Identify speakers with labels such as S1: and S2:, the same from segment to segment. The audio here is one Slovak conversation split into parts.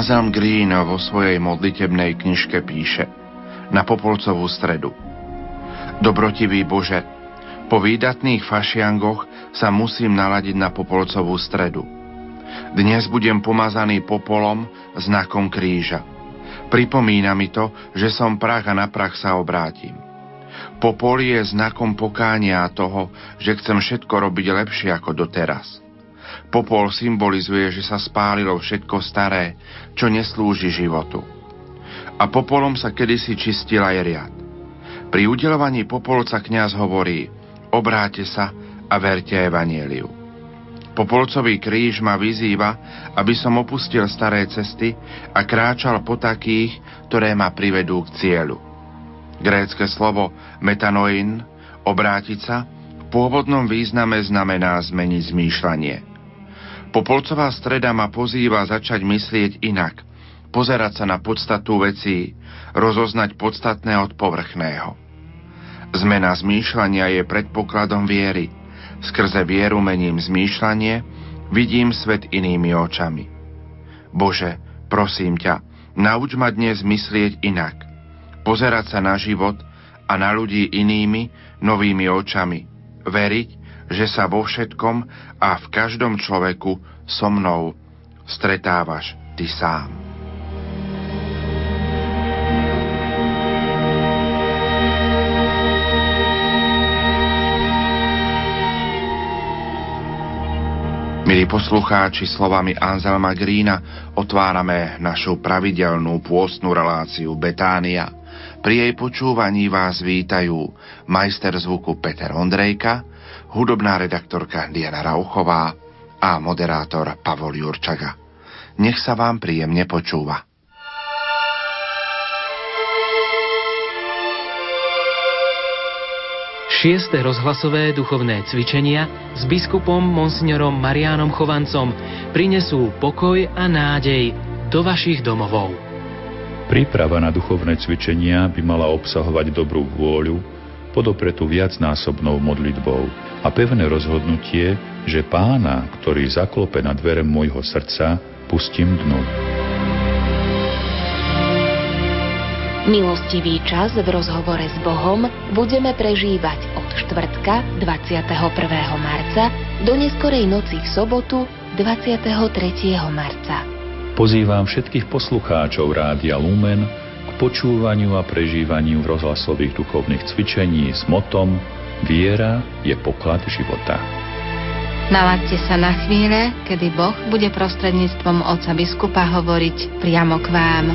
S1: Anazam Green vo svojej modlitebnej knižke píše na Popolcovú stredu. Dobrotivý Bože, po výdatných fašiangoch sa musím naladiť na Popolcovú stredu. Dnes budem pomazaný popolom znakom kríža. Pripomína mi to, že som prach a na prach sa obrátim. Popol je znakom pokánia toho, že chcem všetko robiť lepšie ako doteraz. Popol symbolizuje, že sa spálilo všetko staré, čo neslúži životu. A popolom sa kedysi čistil aj riad. Pri udelovaní popolca kňaz hovorí obráte sa a verte evanieliu. Popolcový kríž ma vyzýva, aby som opustil staré cesty a kráčal po takých, ktoré ma privedú k cieľu. Grécke slovo metanoin, obrátiť sa, v pôvodnom význame znamená zmeniť zmýšľanie – Popolcová streda ma pozýva začať myslieť inak, pozerať sa na podstatu vecí, rozoznať podstatné od povrchného. Zmena zmýšľania je predpokladom viery. Skrze vieru mením zmýšľanie, vidím svet inými očami. Bože, prosím ťa, nauč ma dnes myslieť inak, pozerať sa na život a na ľudí inými, novými očami, veriť, že sa vo všetkom a v každom človeku so mnou stretávaš ty sám. Milí poslucháči, slovami Anselma Grína otvárame našu pravidelnú pôstnu reláciu Betánia. Pri jej počúvaní vás vítajú majster zvuku Peter Ondrejka, hudobná redaktorka Diana Rauchová a moderátor Pavol Jurčaga. Nech sa vám príjemne počúva.
S2: Šieste rozhlasové duchovné cvičenia s biskupom monsignorom Mariánom Chovancom prinesú pokoj a nádej do vašich domovov.
S3: Príprava na duchovné cvičenia by mala obsahovať dobrú vôľu, podopretú viacnásobnou modlitbou a pevné rozhodnutie, že pána, ktorý zaklope na dvere môjho srdca, pustím dnu.
S4: Milostivý čas v rozhovore s Bohom budeme prežívať od štvrtka 21. marca do neskorej noci v sobotu 23. marca.
S3: Pozývam všetkých poslucháčov Rádia Lumen počúvaniu a prežívaniu rozhlasových duchovných cvičení s motom Viera je poklad života.
S5: Nalaďte sa na chvíle, kedy Boh bude prostredníctvom oca biskupa hovoriť priamo k vám.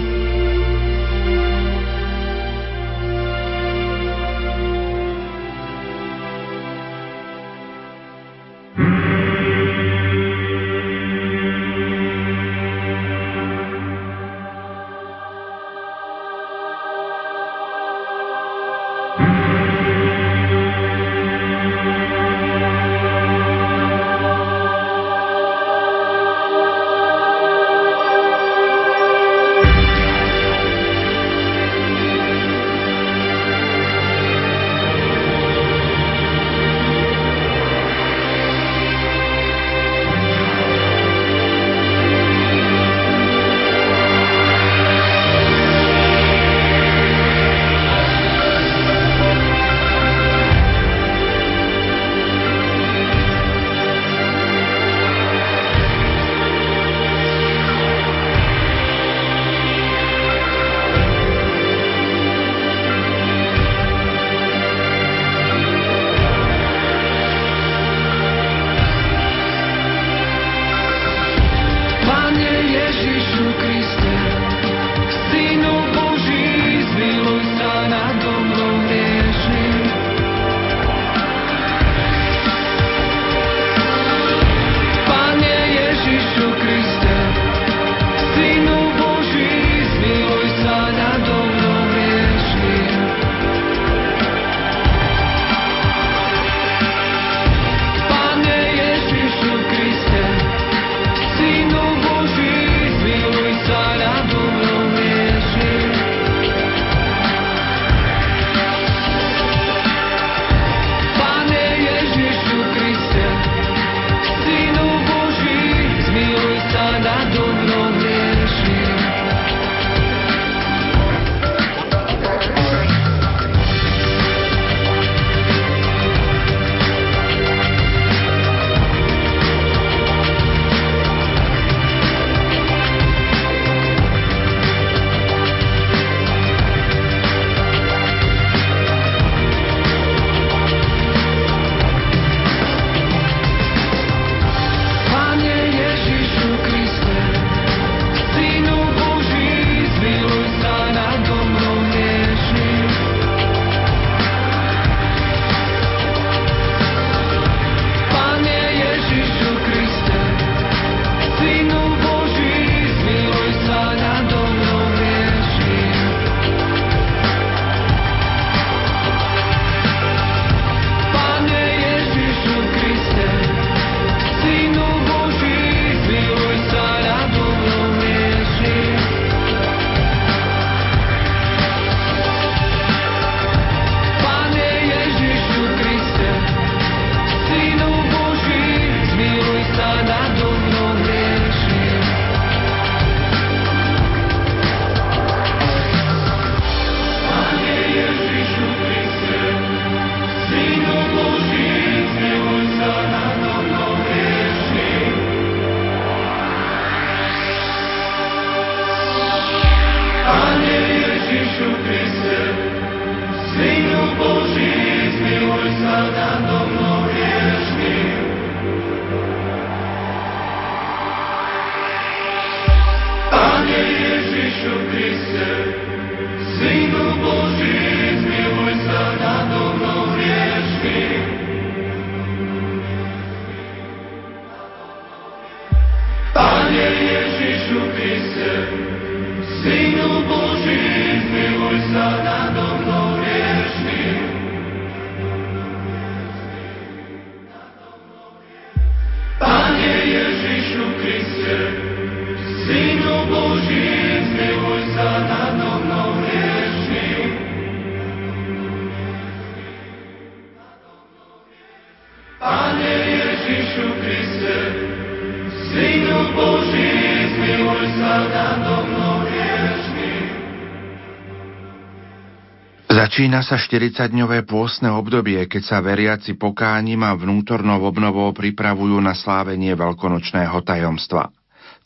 S6: Začína sa 40-dňové pôstne obdobie, keď sa veriaci pokáním a vnútornou obnovou pripravujú na slávenie veľkonočného tajomstva.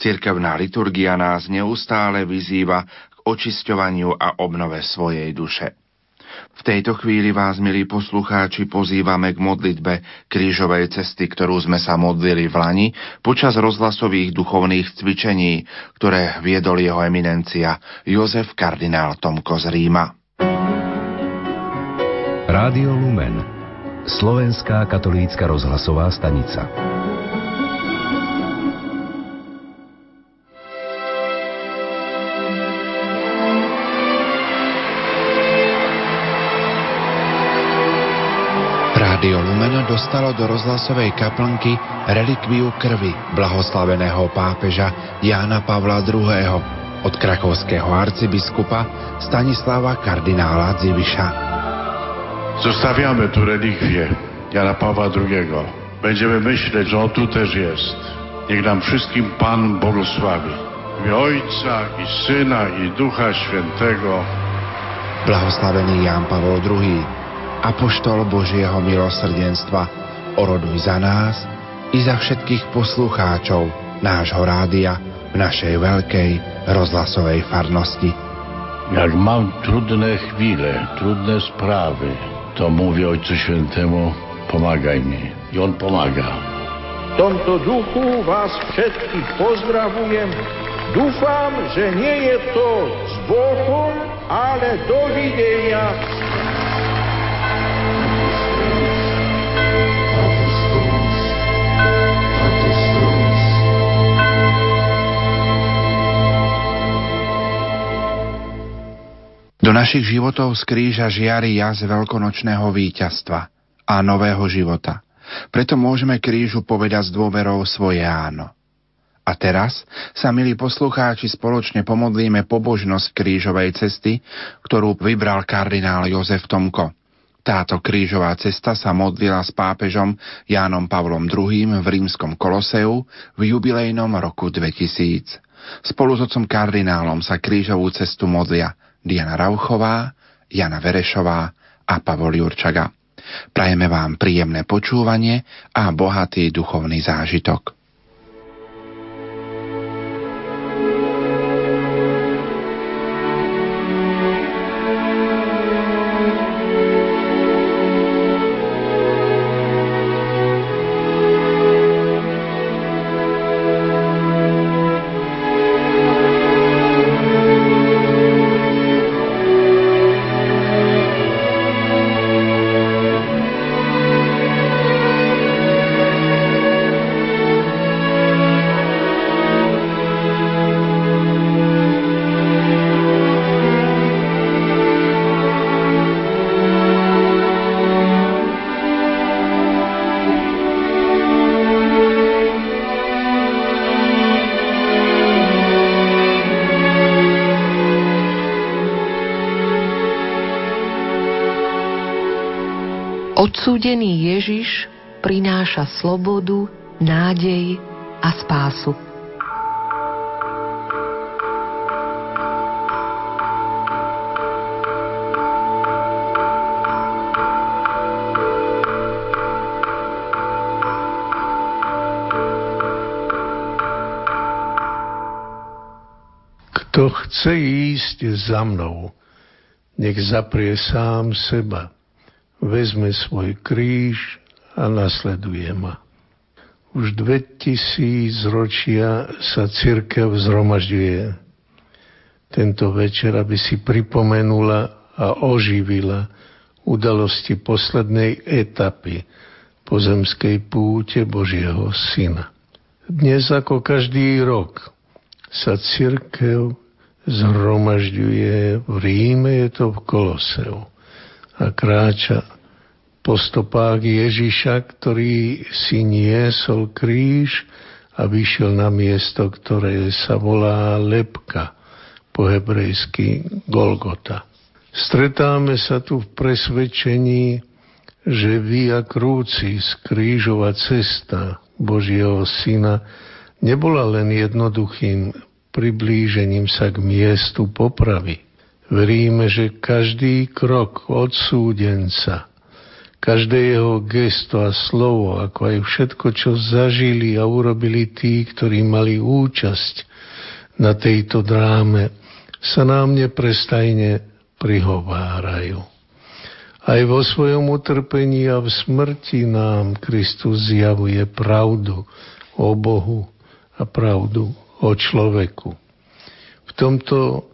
S6: Cirkevná liturgia nás neustále vyzýva k očisťovaniu a obnove svojej duše. V tejto chvíli vás, milí poslucháči, pozývame k modlitbe krížovej cesty, ktorú sme sa modlili v Lani počas rozhlasových duchovných cvičení, ktoré viedol jeho eminencia Jozef kardinál Tomko z Ríma.
S7: Rádio Lumen Slovenská katolícka rozhlasová stanica
S6: Rádio Lumen dostalo do rozhlasovej kaplnky relikviu krvi blahoslaveného pápeža Jána Pavla II. od krakovského arcibiskupa Stanislava kardinála Dziwisza.
S8: Zostawiamy tu relikwię Jana Pawła II. Będziemy myśleć, że on tu też jest. Niech nam wszystkim Pan błogosławi. W imię Ojca i Syna i Ducha Świętego.
S6: Blahoslavený Jan Pavol II, apoštol Božieho milosrdenstva, oroduj za nás i za všetkých poslucháčov nášho rádia v našej veľkej rozhlasovej farnosti.
S8: Jak mam trudne chwile, trudne sprawy, to mówię Ojcu Świętemu, pomagaj mi. I On pomaga.
S9: W tomto duchu Was wszystkich pozdrawiam. Dúfam, że nie jest to z ale do widzenia.
S6: Do našich životov z kríža žiari jas veľkonočného víťazstva a nového života. Preto môžeme krížu povedať s dôverou svoje áno. A teraz sa, milí poslucháči, spoločne pomodlíme pobožnosť krížovej cesty, ktorú vybral kardinál Jozef Tomko. Táto krížová cesta sa modlila s pápežom Jánom Pavlom II. v rímskom Koloseu v jubilejnom roku 2000. Spolu s otcom kardinálom sa krížovú cestu modlia Diana Rauchová, Jana Verešová a Pavol Jurčaga. Prajeme vám príjemné počúvanie a bohatý duchovný zážitok.
S10: Odsúdený Ježiš prináša slobodu, nádej a spásu.
S9: Kto chce ísť za mnou, nech zaprie sám seba vezme svoj kríž a nasleduje ma. Už dve tisíc ročia sa církev zhromažďuje. tento večer, aby si pripomenula a oživila udalosti poslednej etapy pozemskej púte Božieho Syna. Dnes ako každý rok sa církev zhromažďuje v Ríme, je to v Koloseu a kráča po stopách Ježiša, ktorý si niesol kríž a vyšiel na miesto, ktoré sa volá Lepka, po hebrejsky Golgota. Stretáme sa tu v presvedčení, že Via Crucis, krížová cesta Božieho Syna, nebola len jednoduchým priblížením sa k miestu popravy. Veríme, že každý krok odsúdenca, každé jeho gesto a slovo, ako aj všetko, čo zažili a urobili tí, ktorí mali účasť na tejto dráme, sa nám neprestajne prihovárajú. Aj vo svojom utrpení a v smrti nám Kristus zjavuje pravdu o Bohu a pravdu o človeku. V tomto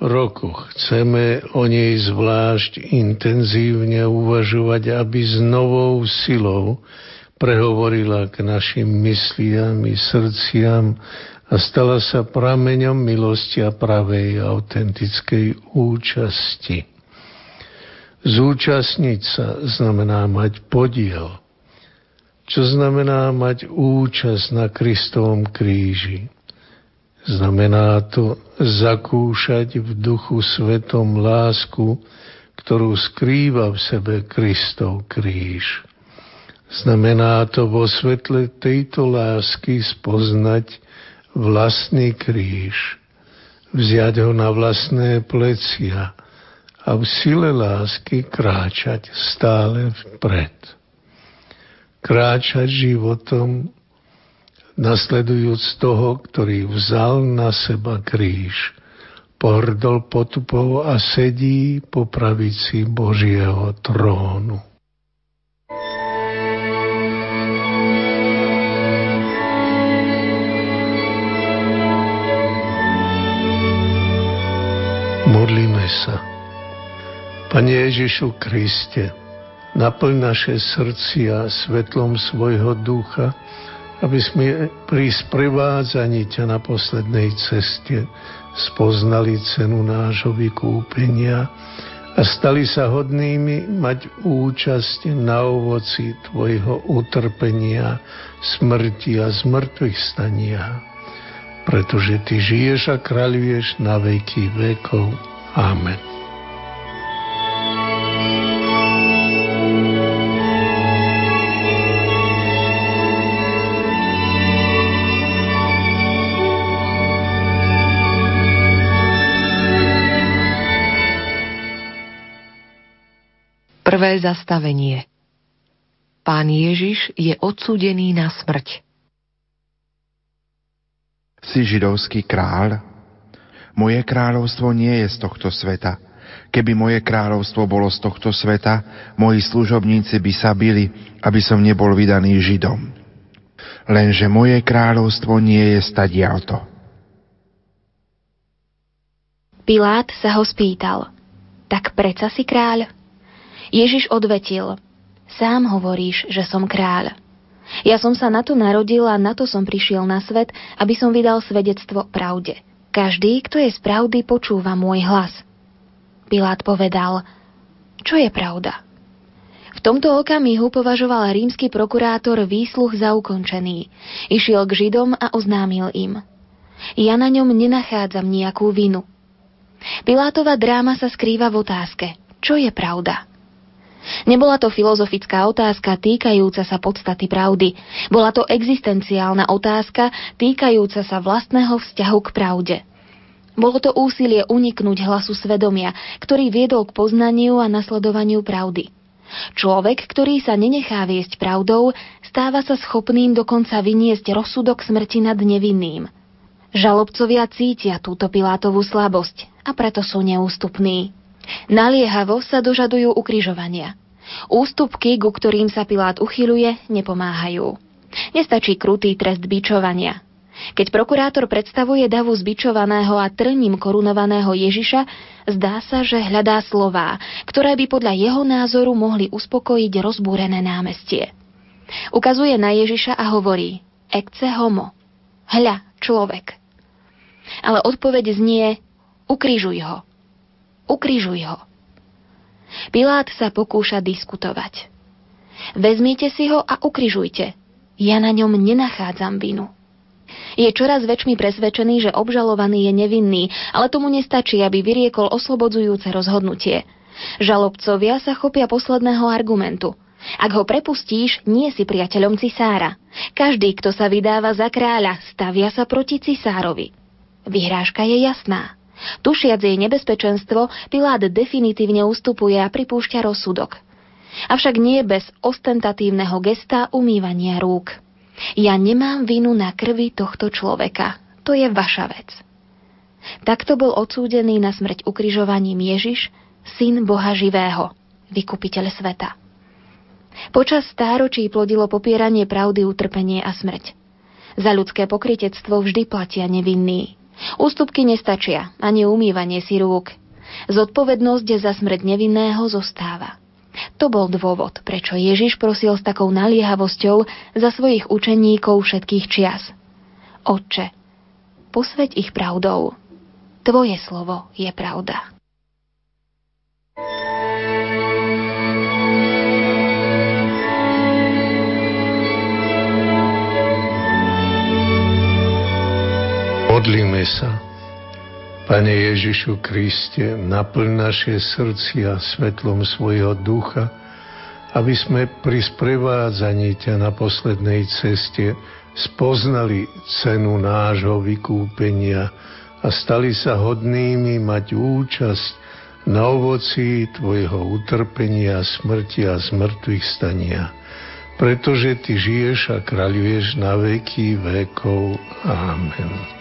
S9: roku chceme o nej zvlášť intenzívne uvažovať, aby s novou silou prehovorila k našim mysliam i srdciam a stala sa prameňom milosti a pravej autentickej účasti. Zúčastniť sa znamená mať podiel, čo znamená mať účasť na Kristovom kríži. Znamená to zakúšať v duchu svetom lásku, ktorú skrýva v sebe Kristov kríž. Znamená to vo svetle tejto lásky spoznať vlastný kríž, vziať ho na vlastné plecia a v sile lásky kráčať stále vpred. Kráčať životom nasledujúc toho, ktorý vzal na seba kríž, pohrdol potupou a sedí po pravici Božieho trónu. Modlíme sa. Pane Ježišu Kriste, naplň naše srdcia svetlom svojho ducha, aby sme pri sprevádzaní ťa na poslednej ceste spoznali cenu nášho vykúpenia a stali sa hodnými mať účasť na ovoci Tvojho utrpenia, smrti a zmrtvých stania. Pretože Ty žiješ a kráľuješ na veky vekov. Amen.
S4: Prvé zastavenie Pán Ježiš je odsúdený na smrť.
S1: Si židovský kráľ? Moje kráľovstvo nie je z tohto sveta. Keby moje kráľovstvo bolo z tohto sveta, moji služobníci by sa bili, aby som nebol vydaný Židom. Lenže moje kráľovstvo nie je stadialto.
S4: Pilát sa ho spýtal, tak preca si kráľ? Ježiš odvetil, sám hovoríš, že som kráľ. Ja som sa na to narodil a na to som prišiel na svet, aby som vydal svedectvo pravde. Každý, kto je z pravdy, počúva môj hlas. Pilát povedal, čo je pravda? V tomto okamihu považoval rímsky prokurátor výsluh za ukončený. Išiel k Židom a oznámil im. Ja na ňom nenachádzam nejakú vinu. Pilátova dráma sa skrýva v otázke, čo je pravda? Nebola to filozofická otázka týkajúca sa podstaty pravdy. Bola to existenciálna otázka týkajúca sa vlastného vzťahu k pravde. Bolo to úsilie uniknúť hlasu svedomia, ktorý viedol k poznaniu a nasledovaniu pravdy. Človek, ktorý sa nenechá viesť pravdou, stáva sa schopným dokonca vyniesť rozsudok smrti nad nevinným. Žalobcovia cítia túto Pilátovú slabosť a preto sú neústupní. Naliehavo sa dožadujú ukrižovania. Ústupky, ku ktorým sa Pilát uchyluje, nepomáhajú. Nestačí krutý trest bičovania. Keď prokurátor predstavuje davu zbičovaného a trním korunovaného Ježiša, zdá sa, že hľadá slová, ktoré by podľa jeho názoru mohli uspokojiť rozbúrené námestie. Ukazuje na Ježiša a hovorí Ecce homo. Hľa, človek. Ale odpoveď znie Ukrižuj ho. Ukrižuj ho. Pilát sa pokúša diskutovať. Vezmite si ho a ukrižujte. Ja na ňom nenachádzam vinu. Je čoraz väčšmi presvedčený, že obžalovaný je nevinný, ale tomu nestačí, aby vyriekol oslobodzujúce rozhodnutie. Žalobcovia sa chopia posledného argumentu. Ak ho prepustíš, nie si priateľom cisára. Každý, kto sa vydáva za kráľa, stavia sa proti cisárovi. Vyhrážka je jasná. Tušiac jej nebezpečenstvo, Pilát definitívne ustupuje a pripúšťa rozsudok. Avšak nie bez ostentatívneho gesta umývania rúk. Ja nemám vinu na krvi tohto človeka. To je vaša vec. Takto bol odsúdený na smrť ukrižovaním Ježiš, syn Boha živého, vykupiteľ sveta. Počas stáročí plodilo popieranie pravdy, utrpenie a smrť. Za ľudské pokritectvo vždy platia nevinní. Ústupky nestačia, ani umývanie si rúk. Zodpovednosť za smrť nevinného zostáva. To bol dôvod, prečo Ježiš prosil s takou naliehavosťou za svojich učeníkov všetkých čias. Otče, posveď ich pravdou. Tvoje slovo je pravda.
S9: Modlíme sa. Pane Ježišu Kriste, naplň naše srdcia svetlom svojho ducha, aby sme pri sprevádzaní ťa na poslednej ceste spoznali cenu nášho vykúpenia a stali sa hodnými mať účasť na ovoci Tvojho utrpenia, smrti a zmrtvých stania. Pretože Ty žiješ a kráľuješ na veky vekov. Amen.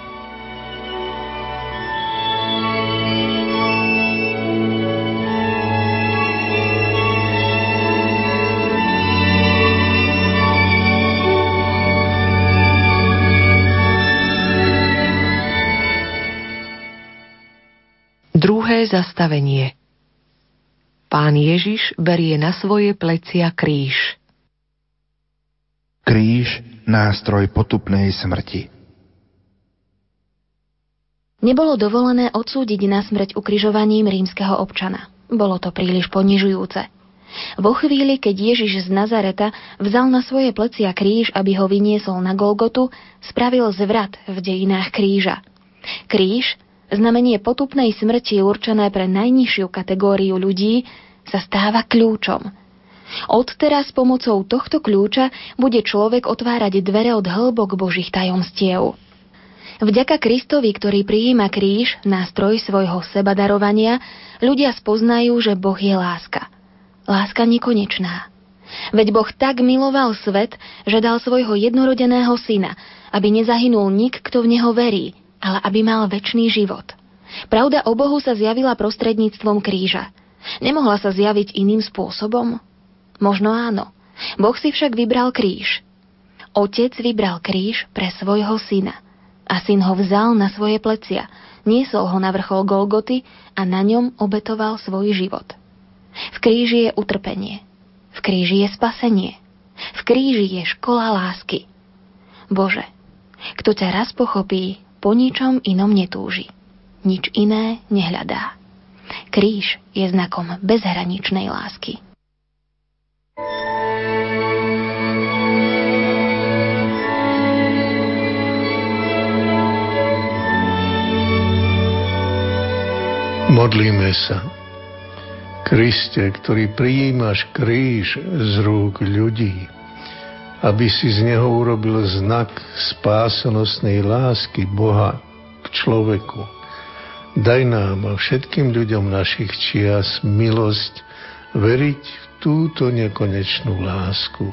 S10: Zastavenie Pán Ježiš berie na svoje plecia kríž.
S1: Kríž, nástroj potupnej smrti.
S4: Nebolo dovolené odsúdiť na smrť ukrižovaním rímskeho občana. Bolo to príliš ponižujúce. Vo chvíli, keď Ježiš z Nazareta vzal na svoje plecia kríž, aby ho vyniesol na Golgotu, spravil zvrat v dejinách kríža. Kríž, znamenie potupnej smrti určené pre najnižšiu kategóriu ľudí, sa stáva kľúčom. Odteraz pomocou tohto kľúča bude človek otvárať dvere od hĺbok Božích tajomstiev. Vďaka Kristovi, ktorý prijíma kríž, nástroj svojho sebadarovania, ľudia spoznajú, že Boh je láska. Láska nekonečná. Veď Boh tak miloval svet, že dal svojho jednorodeného syna, aby nezahynul nik, kto v neho verí, ale aby mal väčší život. Pravda o Bohu sa zjavila prostredníctvom kríža. Nemohla sa zjaviť iným spôsobom? Možno áno. Boh si však vybral kríž. Otec vybral kríž pre svojho syna. A syn ho vzal na svoje plecia, niesol ho na vrchol Golgoty a na ňom obetoval svoj život. V kríži je utrpenie. V kríži je spasenie. V kríži je škola lásky. Bože, kto ťa raz pochopí, po ničom inom netúži. Nič iné nehľadá. Kríž je znakom bezhraničnej lásky.
S9: Modlíme sa. Kriste, ktorý prijímaš kríž z rúk ľudí, aby si z neho urobil znak spásonosnej lásky Boha k človeku. Daj nám a všetkým ľuďom našich čias milosť veriť v túto nekonečnú lásku,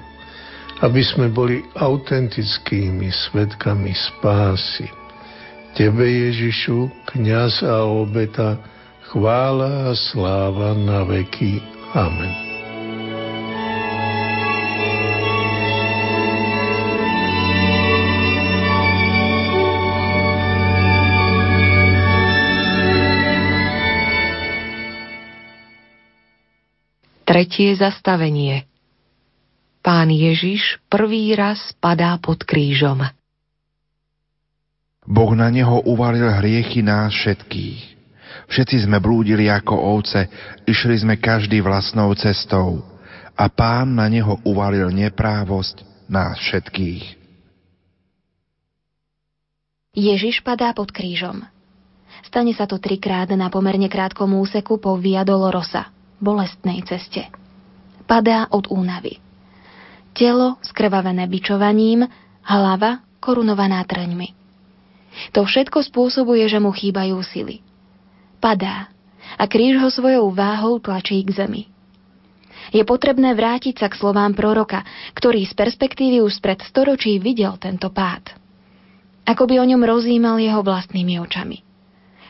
S9: aby sme boli autentickými svetkami spásy. Tebe, Ježišu, kniaz a obeta, chvála a sláva na veky. Amen.
S10: Tretie zastavenie Pán Ježiš prvý raz padá pod krížom.
S1: Boh na neho uvalil hriechy nás všetkých. Všetci sme blúdili ako ovce, išli sme každý vlastnou cestou a pán na neho uvalil neprávosť nás všetkých.
S4: Ježiš padá pod krížom. Stane sa to trikrát na pomerne krátkom úseku po Via Dolorosa bolestnej ceste. Padá od únavy. Telo skrvavené bičovaním, hlava korunovaná trňmi. To všetko spôsobuje, že mu chýbajú sily. Padá a kríž ho svojou váhou tlačí k zemi. Je potrebné vrátiť sa k slovám proroka, ktorý z perspektívy už spred storočí videl tento pád. Ako by o ňom rozímal jeho vlastnými očami.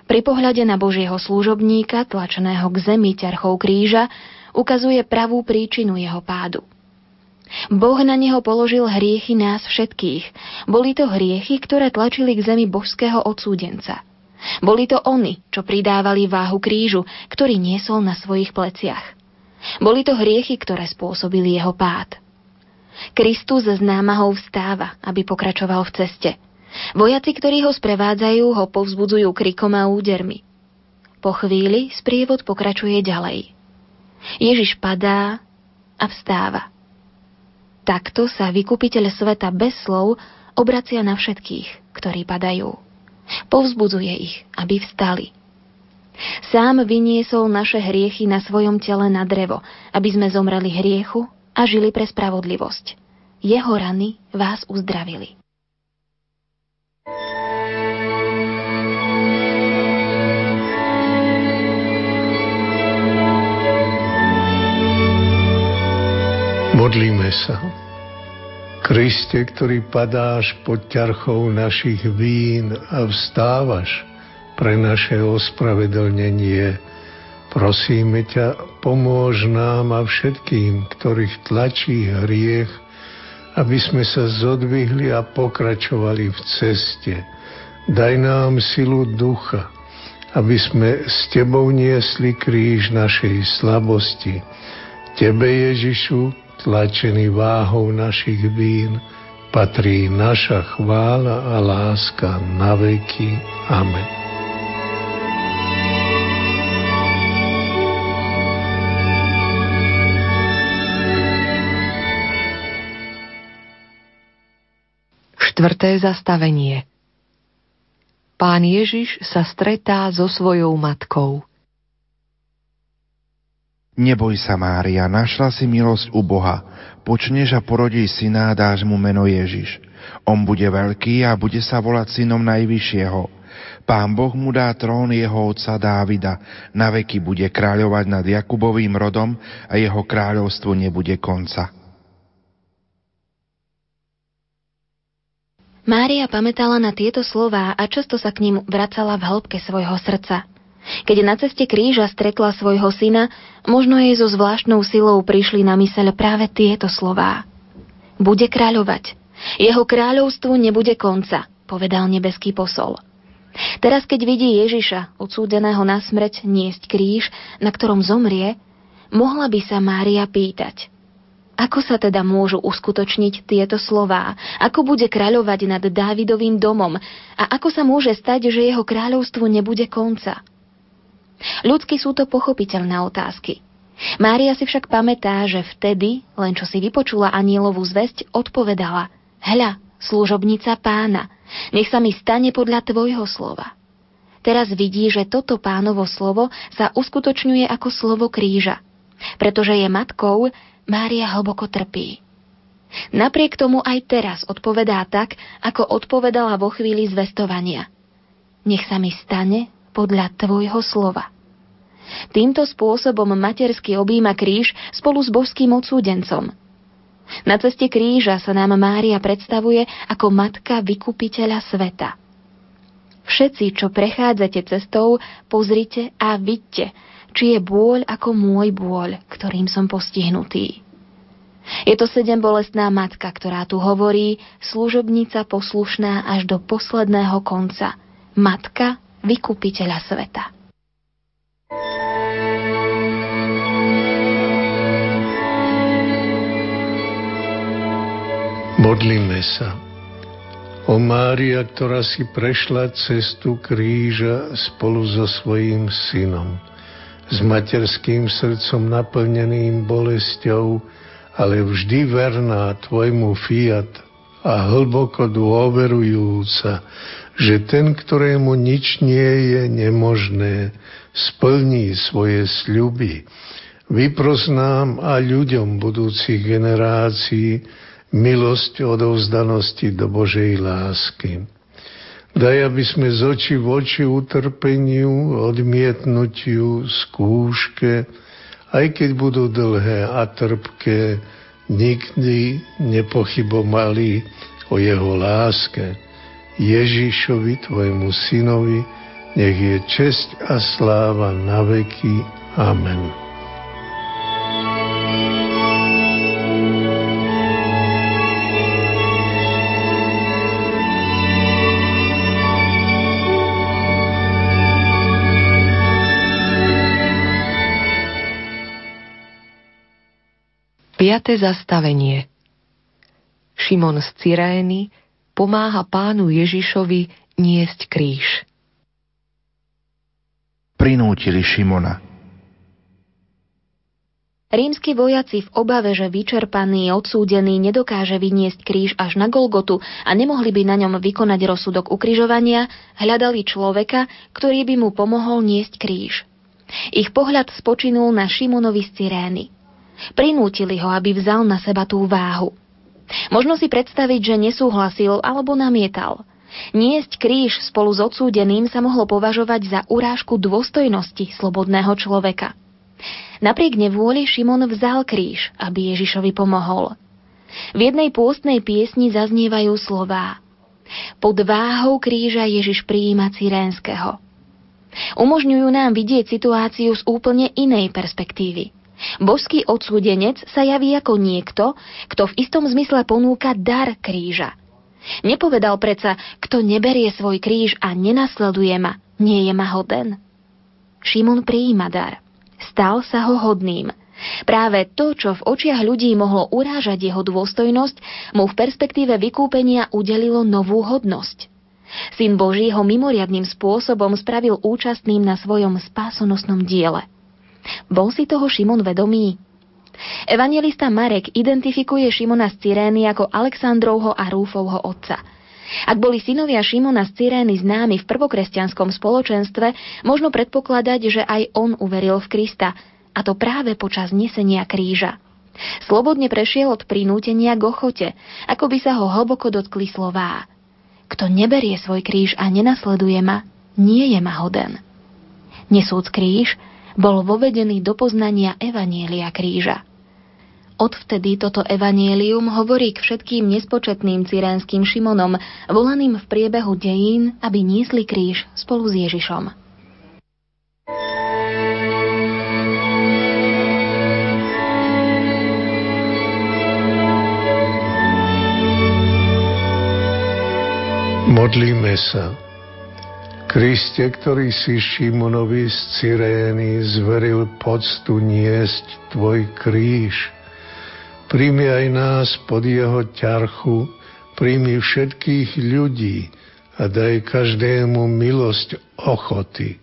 S4: Pri pohľade na Božieho služobníka, tlačeného k zemi ťarchou kríža, ukazuje pravú príčinu jeho pádu. Boh na neho položil hriechy nás všetkých. Boli to hriechy, ktoré tlačili k zemi božského odsúdenca. Boli to oni, čo pridávali váhu krížu, ktorý niesol na svojich pleciach. Boli to hriechy, ktoré spôsobili jeho pád. Kristus z námahou vstáva, aby pokračoval v ceste – Vojaci, ktorí ho sprevádzajú, ho povzbudzujú krikom a údermi. Po chvíli sprievod pokračuje ďalej. Ježiš padá a vstáva. Takto sa vykupiteľ sveta bez slov obracia na všetkých, ktorí padajú. Povzbudzuje ich, aby vstali. Sám vyniesol naše hriechy na svojom tele na drevo, aby sme zomreli hriechu a žili pre spravodlivosť. Jeho rany vás uzdravili.
S9: Modlíme sa. Kriste, ktorý padáš pod ťarchou našich vín a vstávaš pre naše ospravedlnenie, prosíme ťa, pomôž nám a všetkým, ktorých tlačí hriech, aby sme sa zodvihli a pokračovali v ceste. Daj nám silu ducha, aby sme s Tebou niesli kríž našej slabosti. Tebe, Ježišu, tlačený váhou našich vín, patrí naša chvála a láska na veky. Amen.
S10: Štvrté zastavenie Pán Ježiš sa stretá so svojou matkou.
S1: Neboj sa, Mária, našla si milosť u Boha. Počneš a porodí syna a dáš mu meno Ježiš. On bude veľký a bude sa volať synom Najvyššieho. Pán Boh mu dá trón jeho otca Dávida. Na veky bude kráľovať nad Jakubovým rodom a jeho kráľovstvo nebude konca.
S4: Mária pamätala na tieto slová a často sa k ním vracala v hĺbke svojho srdca – keď na ceste kríža stretla svojho syna, možno jej so zvláštnou silou prišli na myseľ práve tieto slová. Bude kráľovať. Jeho kráľovstvu nebude konca, povedal nebeský posol. Teraz, keď vidí Ježiša, odsúdeného na smrť, niesť kríž, na ktorom zomrie, mohla by sa Mária pýtať – ako sa teda môžu uskutočniť tieto slová? Ako bude kráľovať nad Dávidovým domom? A ako sa môže stať, že jeho kráľovstvu nebude konca? Ľudsky sú to pochopiteľné otázky. Mária si však pamätá, že vtedy, len čo si vypočula anielovú zväzť, odpovedala Hľa, služobnica pána, nech sa mi stane podľa tvojho slova. Teraz vidí, že toto pánovo slovo sa uskutočňuje ako slovo kríža. Pretože je matkou, Mária hlboko trpí. Napriek tomu aj teraz odpovedá tak, ako odpovedala vo chvíli zvestovania. Nech sa mi stane podľa Tvojho slova. Týmto spôsobom matersky objíma kríž spolu s božským odsúdencom. Na ceste kríža sa nám Mária predstavuje ako matka vykupiteľa sveta. Všetci, čo prechádzate cestou, pozrite a vidte, či je bôľ ako môj bôľ, ktorým som postihnutý. Je to sedem bolestná matka, ktorá tu hovorí, služobnica poslušná až do posledného konca. Matka vykupiteľa sveta.
S9: Modlíme sa. O Mária, ktorá si prešla cestu kríža spolu so svojím synom, s materským srdcom naplneným bolesťou, ale vždy verná tvojmu fiat a hlboko dôverujúca že ten, ktorému nič nie je nemožné, splní svoje sľuby. Vypros nám a ľuďom budúcich generácií, milosť odovzdanosti do Božej lásky. Daj, aby sme z oči v oči utrpeniu, odmietnutiu, skúške, aj keď budú dlhé a trpké, nikdy nepochybomali o jeho láske. Ježišovi, tvojmu synovi, nech je česť a sláva na veky. Amen.
S10: Piaté zastavenie Šimon z Cyrény pomáha pánu Ježišovi niesť kríž.
S1: Prinútili Šimona.
S4: Rímsky vojaci v obave, že vyčerpaný, odsúdený nedokáže vyniesť kríž až na Golgotu a nemohli by na ňom vykonať rozsudok ukrižovania, hľadali človeka, ktorý by mu pomohol niesť kríž. Ich pohľad spočinul na Šimonovi z Cyrény. Prinútili ho, aby vzal na seba tú váhu. Možno si predstaviť, že nesúhlasil alebo namietal. Niesť kríž spolu s odsúdeným sa mohlo považovať za urážku dôstojnosti slobodného človeka. Napriek nevôli Šimon vzal kríž, aby Ježišovi pomohol. V jednej pôstnej piesni zaznievajú slová Pod váhou kríža Ježiš prijíma Cyrénskeho. Umožňujú nám vidieť situáciu z úplne inej perspektívy. Božský odsúdenec sa javí ako niekto, kto v istom zmysle ponúka dar kríža. Nepovedal predsa, kto neberie svoj kríž a nenasleduje ma, nie je ma hoden. Šimon prijíma dar. Stal sa ho hodným. Práve to, čo v očiach ľudí mohlo urážať jeho dôstojnosť, mu v perspektíve vykúpenia udelilo novú hodnosť. Syn Boží ho mimoriadným spôsobom spravil účastným na svojom spásonosnom diele – bol si toho Šimon vedomý? Evangelista Marek identifikuje Šimona z Cyrény ako Aleksandrovho a Rúfovho otca. Ak boli synovia Šimona z Cyrény známi v prvokresťanskom spoločenstve, možno predpokladať, že aj on uveril v Krista, a to práve počas nesenia kríža. Slobodne prešiel od prinútenia k ochote, ako by sa ho hlboko dotkli slová. Kto neberie svoj kríž a nenasleduje ma, nie je ma hoden. Nesúc kríž, bol vovedený do poznania Evanielia kríža. Odvtedy toto evanielium hovorí k všetkým nespočetným cyrénským Šimonom, volaným v priebehu dejín, aby niesli kríž spolu s Ježišom.
S9: Modlíme sa. Kriste, ktorý si Šimonovi z Cyrény zveril poctu niesť tvoj kríž, príjmi aj nás pod jeho ťarchu, príjmi všetkých ľudí a daj každému milosť ochoty.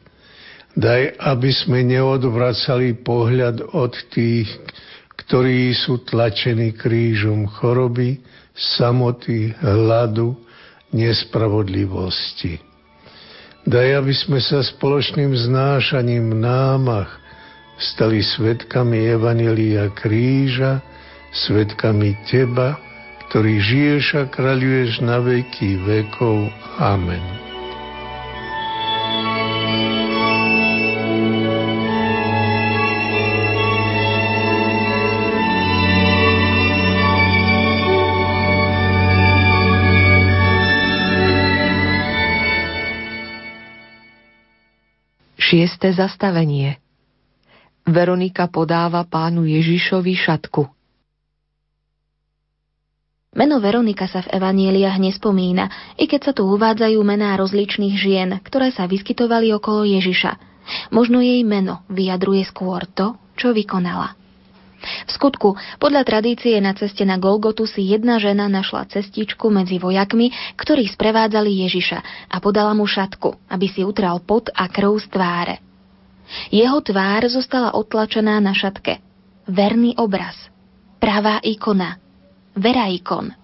S9: Daj, aby sme neodvracali pohľad od tých, ktorí sú tlačení krížom choroby, samoty, hladu, nespravodlivosti. Daj, aby sme sa spoločným znášaním námach stali svetkami Evanelia kríža, svetkami Teba, ktorý žiješ a kráľuješ na veky vekov. Amen.
S10: Šiesté zastavenie Veronika podáva pánu Ježišovi šatku.
S4: Meno Veronika sa v evanieliach nespomína, i keď sa tu uvádzajú mená rozličných žien, ktoré sa vyskytovali okolo Ježiša. Možno jej meno vyjadruje skôr to, čo vykonala. V skutku, podľa tradície na ceste na Golgotu si jedna žena našla cestičku medzi vojakmi, ktorí sprevádzali Ježiša a podala mu šatku, aby si utral pot a krv z tváre. Jeho tvár zostala otlačená na šatke. Verný obraz. Pravá ikona. Vera ikon.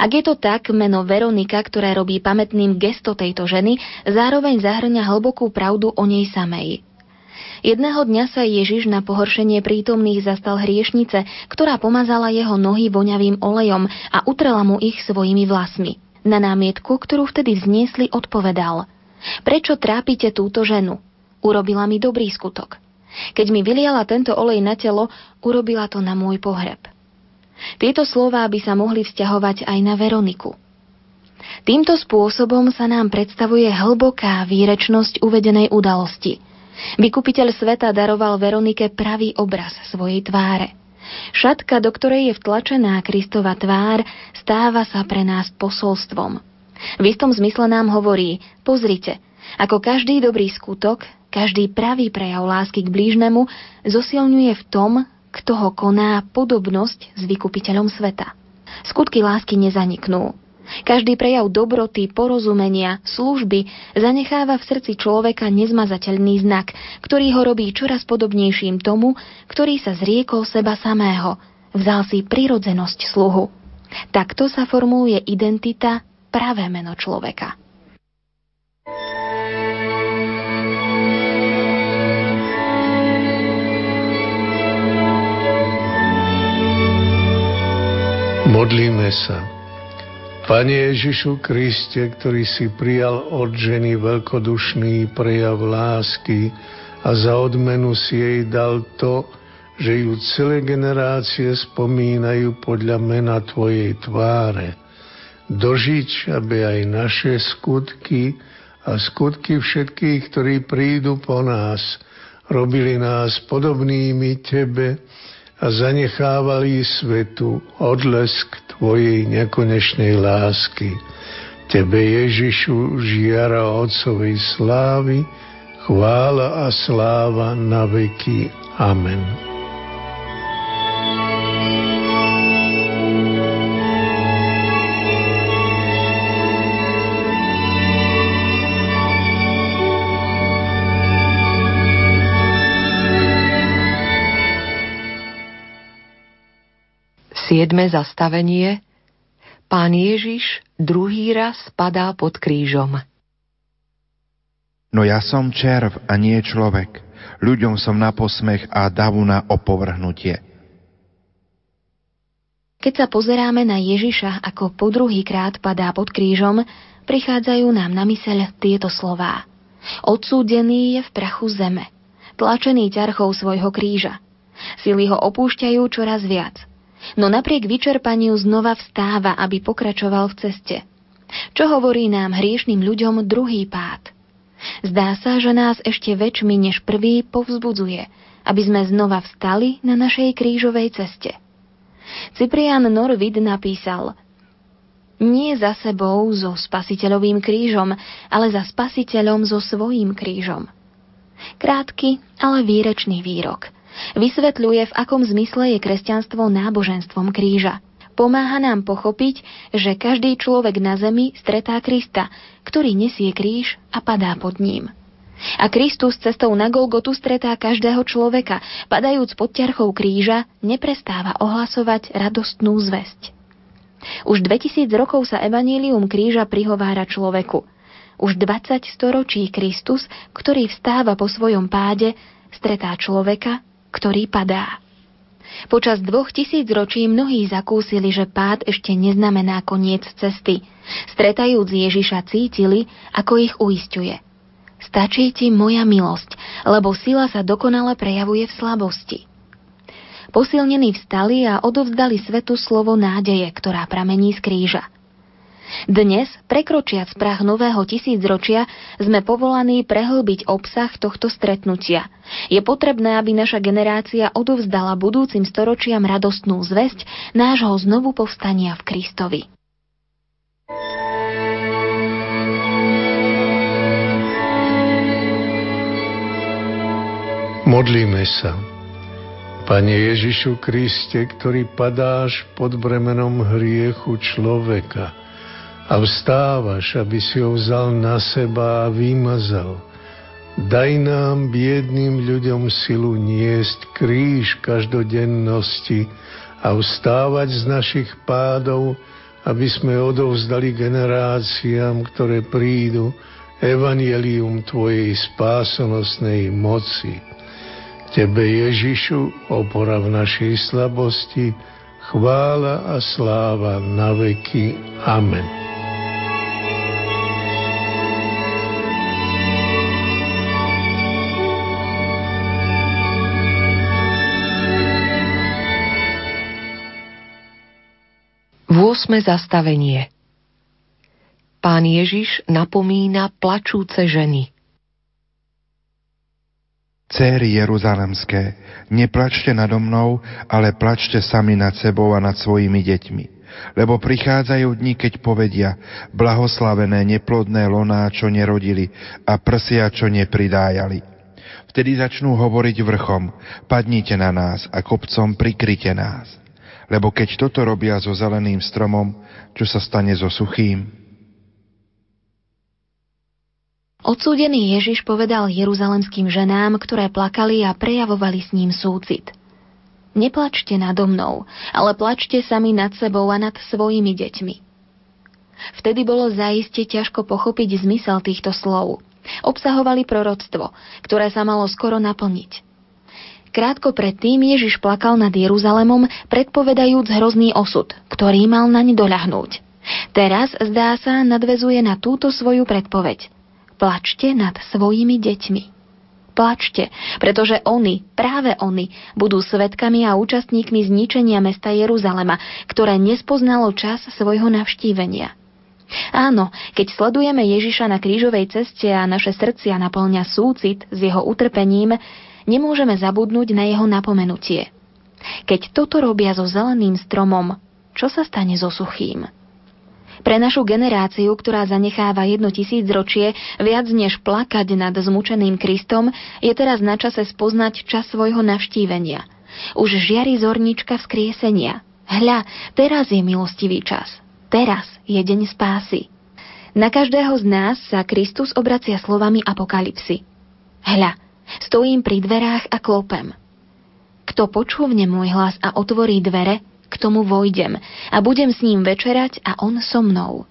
S4: Ak je to tak, meno Veronika, ktoré robí pamätným gesto tejto ženy, zároveň zahrňa hlbokú pravdu o nej samej. Jedného dňa sa Ježiš na pohoršenie prítomných zastal hriešnice, ktorá pomazala jeho nohy voňavým olejom a utrela mu ich svojimi vlasmi. Na námietku, ktorú vtedy vzniesli, odpovedal Prečo trápite túto ženu? Urobila mi dobrý skutok. Keď mi vyliala tento olej na telo, urobila to na môj pohreb. Tieto slová by sa mohli vzťahovať aj na Veroniku. Týmto spôsobom sa nám predstavuje hlboká výrečnosť uvedenej udalosti – Vykupiteľ sveta daroval Veronike pravý obraz svojej tváre. Šatka, do ktorej je vtlačená Kristova tvár, stáva sa pre nás posolstvom. V istom zmysle nám hovorí, pozrite, ako každý dobrý skutok, každý pravý prejav lásky k blížnemu zosilňuje v tom, kto ho koná podobnosť s vykupiteľom sveta. Skutky lásky nezaniknú. Každý prejav dobroty, porozumenia, služby zanecháva v srdci človeka nezmazateľný znak, ktorý ho robí čoraz podobnejším tomu, ktorý sa zriekol seba samého, vzal si prirodzenosť sluhu. Takto sa formuluje identita, pravé meno človeka.
S9: Modlíme sa. Pane Ježišu Kriste, ktorý si prijal od ženy veľkodušný prejav lásky a za odmenu si jej dal to, že ju celé generácie spomínajú podľa mena Tvojej tváre. Dožiť, aby aj naše skutky a skutky všetkých, ktorí prídu po nás, robili nás podobnými Tebe a zanechávali svetu odlesk Tvojej nekonečnej lásky. Tebe, Ježišu, žiara Otcovej slávy, chvála a sláva na veky. Amen.
S10: Siedme zastavenie Pán Ježiš druhý raz padá pod krížom.
S1: No ja som červ a nie človek. Ľuďom som na posmech a davu na opovrhnutie.
S4: Keď sa pozeráme na Ježiša, ako po druhý krát padá pod krížom, prichádzajú nám na myseľ tieto slová. Odsúdený je v prachu zeme, tlačený ťarchou svojho kríža. Sily ho opúšťajú čoraz viac – no napriek vyčerpaniu znova vstáva, aby pokračoval v ceste. Čo hovorí nám hriešným ľuďom druhý pád? Zdá sa, že nás ešte väčšmi než prvý povzbudzuje, aby sme znova vstali na našej krížovej ceste. Cyprian Norvid napísal Nie za sebou so spasiteľovým krížom, ale za spasiteľom so svojím krížom. Krátky, ale výrečný výrok – Vysvetľuje, v akom zmysle je kresťanstvo náboženstvom kríža. Pomáha nám pochopiť, že každý človek na zemi stretá Krista, ktorý nesie kríž a padá pod ním. A Kristus cestou na Golgotu stretá každého človeka, padajúc pod ťarchou kríža, neprestáva ohlasovať radostnú zväzť. Už 2000 rokov sa evanílium kríža prihovára človeku. Už 20 storočí Kristus, ktorý vstáva po svojom páde, stretá človeka, ktorý padá. Počas dvoch tisíc ročí mnohí zakúsili, že pád ešte neznamená koniec cesty. Stretajúc Ježiša cítili, ako ich uistuje. Stačí ti moja milosť, lebo sila sa dokonale prejavuje v slabosti. Posilnení vstali a odovzdali svetu slovo nádeje, ktorá pramení z kríža. Dnes, prekročiac prach nového tisícročia, sme povolaní prehlbiť obsah tohto stretnutia. Je potrebné, aby naša generácia odovzdala budúcim storočiam radostnú zväzť nášho znovu povstania v Kristovi.
S9: Modlíme sa. Pane Ježišu Kriste, ktorý padáš pod bremenom hriechu človeka a vstávaš, aby si ho vzal na seba a vymazal. Daj nám, biedným ľuďom, silu niesť kríž každodennosti a vstávať z našich pádov, aby sme odovzdali generáciám, ktoré prídu, evanelium Tvojej spásonosnej moci. Tebe, Ježišu, opora v našej slabosti, chvála a sláva na veky. Amen.
S10: Vôsme zastavenie Pán Ježiš napomína plačúce ženy.
S1: Céry Jeruzalemské, neplačte nado mnou, ale plačte sami nad sebou a nad svojimi deťmi. Lebo prichádzajú dni, keď povedia, blahoslavené neplodné loná, čo nerodili, a prsia, čo nepridájali. Vtedy začnú hovoriť vrchom, padnite na nás a kopcom prikryte nás. Lebo keď toto robia so zeleným stromom, čo sa stane so suchým?
S4: Odsúdený Ježiš povedal jeruzalemským ženám, ktoré plakali a prejavovali s ním súcit. Neplačte nado mnou, ale plačte sami nad sebou a nad svojimi deťmi. Vtedy bolo zaiste ťažko pochopiť zmysel týchto slov. Obsahovali proroctvo, ktoré sa malo skoro naplniť. Krátko predtým Ježiš plakal nad Jeruzalemom, predpovedajúc hrozný osud, ktorý mal naň doľahnúť. Teraz, zdá sa, nadvezuje na túto svoju predpoveď – Plačte nad svojimi deťmi. Plačte, pretože oni, práve oni, budú svetkami a účastníkmi zničenia mesta Jeruzalema, ktoré nespoznalo čas svojho navštívenia. Áno, keď sledujeme Ježiša na krížovej ceste a naše srdcia naplňa súcit s jeho utrpením, nemôžeme zabudnúť na jeho napomenutie. Keď toto robia so zeleným stromom, čo sa stane so suchým? Pre našu generáciu, ktorá zanecháva jedno tisíc ročie, viac než plakať nad zmučeným Kristom, je teraz na čase spoznať čas svojho navštívenia. Už žiari zornička vzkriesenia. Hľa, teraz je milostivý čas. Teraz je deň spásy. Na každého z nás sa Kristus obracia slovami apokalipsy. Hľa, stojím pri dverách a klopem. Kto počúvne môj hlas a otvorí dvere, k tomu vojdem a budem s ním večerať a on so mnou.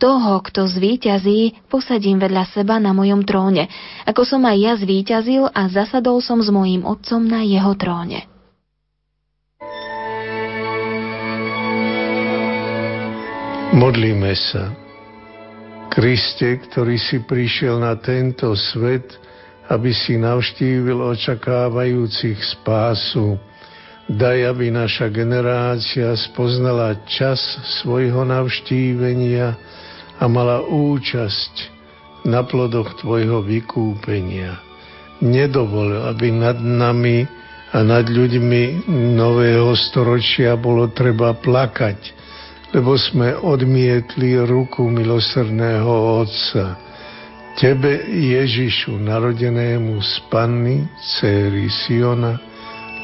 S4: Toho, kto zvíťazí, posadím vedľa seba na mojom tróne, ako som aj ja zvíťazil a zasadol som s mojím otcom na jeho tróne.
S9: Modlíme sa. Kriste, ktorý si prišiel na tento svet, aby si navštívil očakávajúcich spásu, Daj, aby naša generácia spoznala čas svojho navštívenia a mala účasť na plodoch Tvojho vykúpenia. Nedovol, aby nad nami a nad ľuďmi nového storočia bolo treba plakať, lebo sme odmietli ruku milosrdného Otca. Tebe, Ježišu, narodenému z Panny, céry Siona,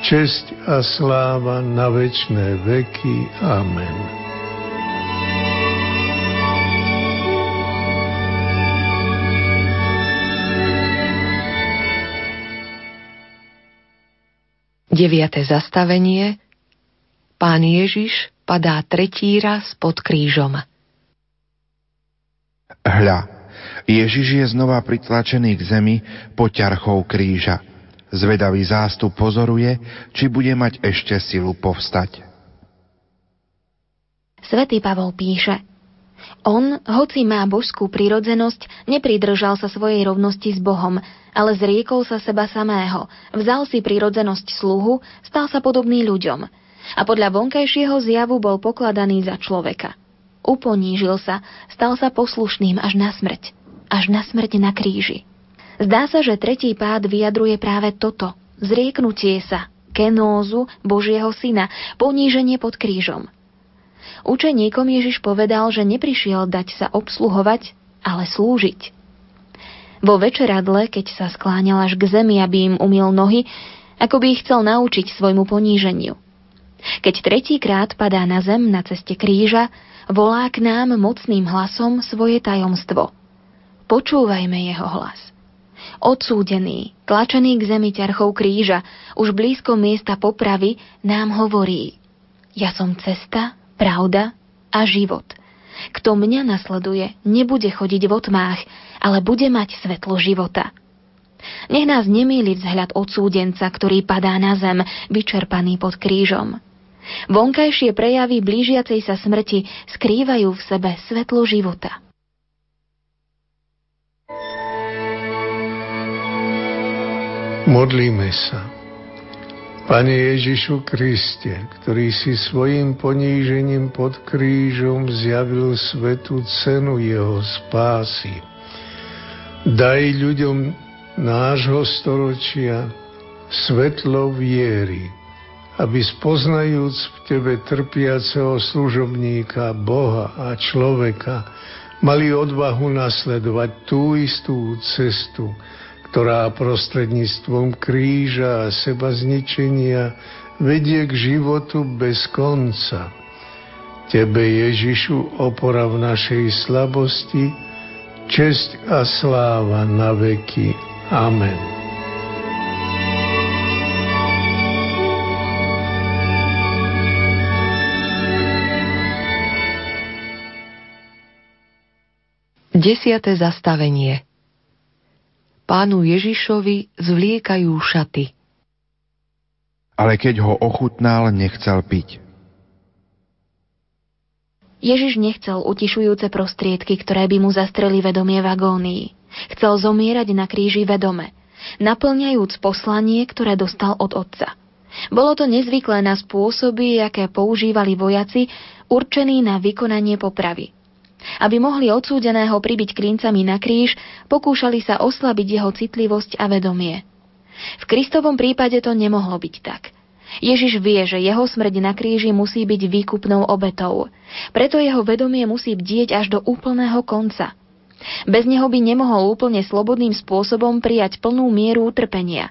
S9: česť a sláva na večné veky. Amen.
S10: Deviate zastavenie Pán Ježiš padá tretí raz pod krížom.
S1: Hľa, Ježiš je znova pritlačený k zemi pod kríža. Zvedavý zástup pozoruje, či bude mať ešte silu povstať.
S4: Svetý Pavol píše, on, hoci má božskú prírodzenosť, nepridržal sa svojej rovnosti s Bohom, ale zriekol sa seba samého, vzal si prírodzenosť sluhu, stal sa podobný ľuďom a podľa vonkajšieho zjavu bol pokladaný za človeka. Uponížil sa, stal sa poslušným až na smrť, až na smrť na kríži. Zdá sa, že tretí pád vyjadruje práve toto. Zrieknutie sa, kenózu Božieho syna, poníženie pod krížom. Učeníkom Ježiš povedal, že neprišiel dať sa obsluhovať, ale slúžiť. Vo večeradle, keď sa skláňal až k zemi, aby im umil nohy, ako by ich chcel naučiť svojmu poníženiu. Keď tretíkrát padá na zem na ceste kríža, volá k nám mocným hlasom svoje tajomstvo. Počúvajme jeho hlas. Odsúdený, tlačený k zemi ťarchou kríža, už blízko miesta popravy, nám hovorí Ja som cesta, pravda a život. Kto mňa nasleduje, nebude chodiť v otmách, ale bude mať svetlo života. Nech nás nemýli vzhľad odsúdenca, ktorý padá na zem, vyčerpaný pod krížom. Vonkajšie prejavy blížiacej sa smrti skrývajú v sebe svetlo života.
S9: Modlíme sa. Pane Ježišu Kriste, ktorý si svojim ponížením pod krížom zjavil svetu cenu jeho spásy, daj ľuďom nášho storočia svetlo viery, aby spoznajúc v Tebe trpiaceho služobníka, Boha a človeka, mali odvahu nasledovať tú istú cestu, ktorá prostredníctvom kríža a seba zničenia vedie k životu bez konca. Tebe, Ježišu, opora v našej slabosti, česť a sláva na veky. Amen.
S10: Desiate zastavenie Pánu Ježišovi zvliekajú šaty.
S1: Ale keď ho ochutnal, nechcel piť.
S4: Ježiš nechcel utišujúce prostriedky, ktoré by mu zastreli vedomie v agónii. Chcel zomierať na kríži vedome, naplňajúc poslanie, ktoré dostal od Otca. Bolo to nezvyklé na spôsoby, aké používali vojaci, určení na vykonanie popravy. Aby mohli odsúdeného pribiť klincami na kríž, pokúšali sa oslabiť jeho citlivosť a vedomie. V Kristovom prípade to nemohlo byť tak. Ježiš vie, že jeho smrť na kríži musí byť výkupnou obetou. Preto jeho vedomie musí bdieť až do úplného konca. Bez neho by nemohol úplne slobodným spôsobom prijať plnú mieru utrpenia.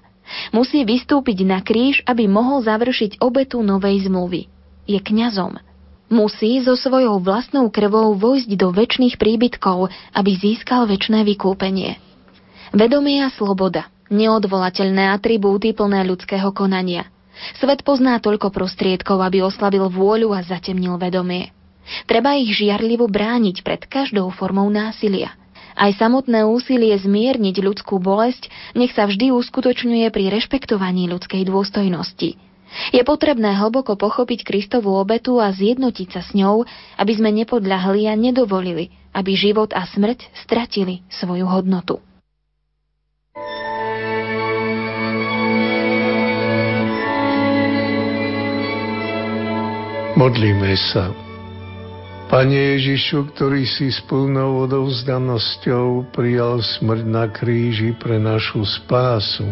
S4: Musí vystúpiť na kríž, aby mohol završiť obetu novej zmluvy. Je kňazom. Musí so svojou vlastnou krvou vojsť do väčšných príbytkov, aby získal väčšné vykúpenie. Vedomie a sloboda, neodvolateľné atribúty plné ľudského konania. Svet pozná toľko prostriedkov, aby oslabil vôľu a zatemnil vedomie. Treba ich žiarlivo brániť pred každou formou násilia. Aj samotné úsilie zmierniť ľudskú bolesť nech sa vždy uskutočňuje pri rešpektovaní ľudskej dôstojnosti. Je potrebné hlboko pochopiť Kristovú obetu a zjednotiť sa s ňou, aby sme nepodľahli a nedovolili, aby život a smrť stratili svoju hodnotu.
S9: Modlíme sa. Pane Ježišu, ktorý si s plnou odovzdanosťou prijal smrť na kríži pre našu spásu,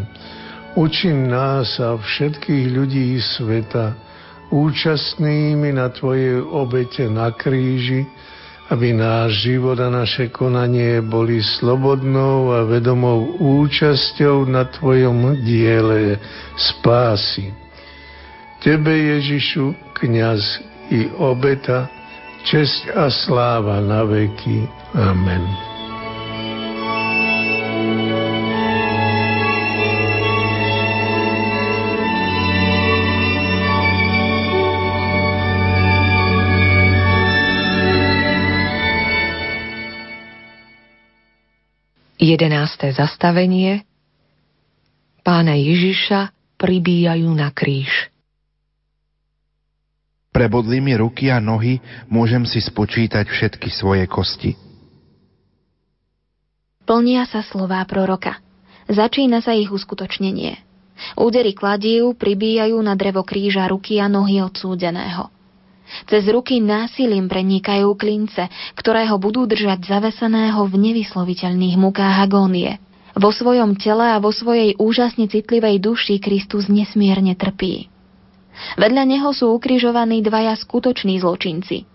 S9: Učím nás a všetkých ľudí sveta účastnými na Tvojej obete na kríži, aby náš život a naše konanie boli slobodnou a vedomou účasťou na Tvojom diele spásy. Tebe, Ježišu, kniaz i obeta, česť a sláva na veky. Amen.
S10: Jedenácté zastavenie Pána Ježiša pribíjajú na kríž.
S1: Prebodli mi ruky a nohy, môžem si spočítať všetky svoje kosti.
S4: Plnia sa slová proroka. Začína sa ich uskutočnenie. Údery kladív pribíjajú na drevo kríža ruky a nohy odsúdeného. Cez ruky násilím prenikajú klince, ktoré ho budú držať zaveseného v nevysloviteľných mukách agónie. Vo svojom tele a vo svojej úžasne citlivej duši Kristus nesmierne trpí. Vedľa neho sú ukrižovaní dvaja skutoční zločinci.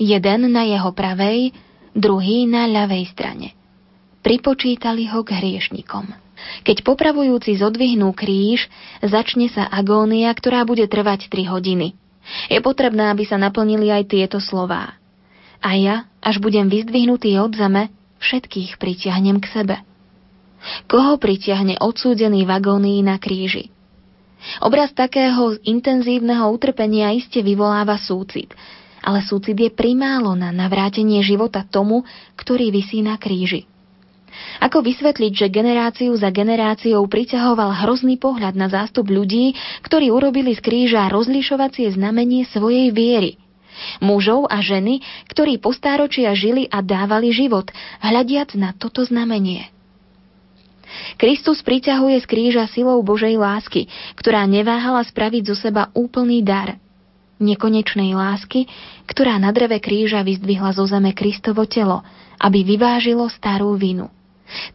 S4: Jeden na jeho pravej, druhý na ľavej strane. Pripočítali ho k hriešnikom. Keď popravujúci zodvihnú kríž, začne sa agónia, ktorá bude trvať 3 hodiny. Je potrebné, aby sa naplnili aj tieto slová. A ja, až budem vyzdvihnutý od zeme, všetkých pritiahnem k sebe. Koho pritiahne odsúdený v agónii na kríži? Obraz takého intenzívneho utrpenia iste vyvoláva súcit, ale súcit je primálo na navrátenie života tomu, ktorý vysí na kríži. Ako vysvetliť, že generáciu za generáciou priťahoval hrozný pohľad na zástup ľudí, ktorí urobili z kríža rozlišovacie znamenie svojej viery? Mužov a ženy, ktorí postáročia žili a dávali život, hľadiac na toto znamenie. Kristus priťahuje z kríža silou Božej lásky, ktorá neváhala spraviť zo seba úplný dar. Nekonečnej lásky, ktorá na dreve kríža vyzdvihla zo zeme Kristovo telo, aby vyvážilo starú vinu.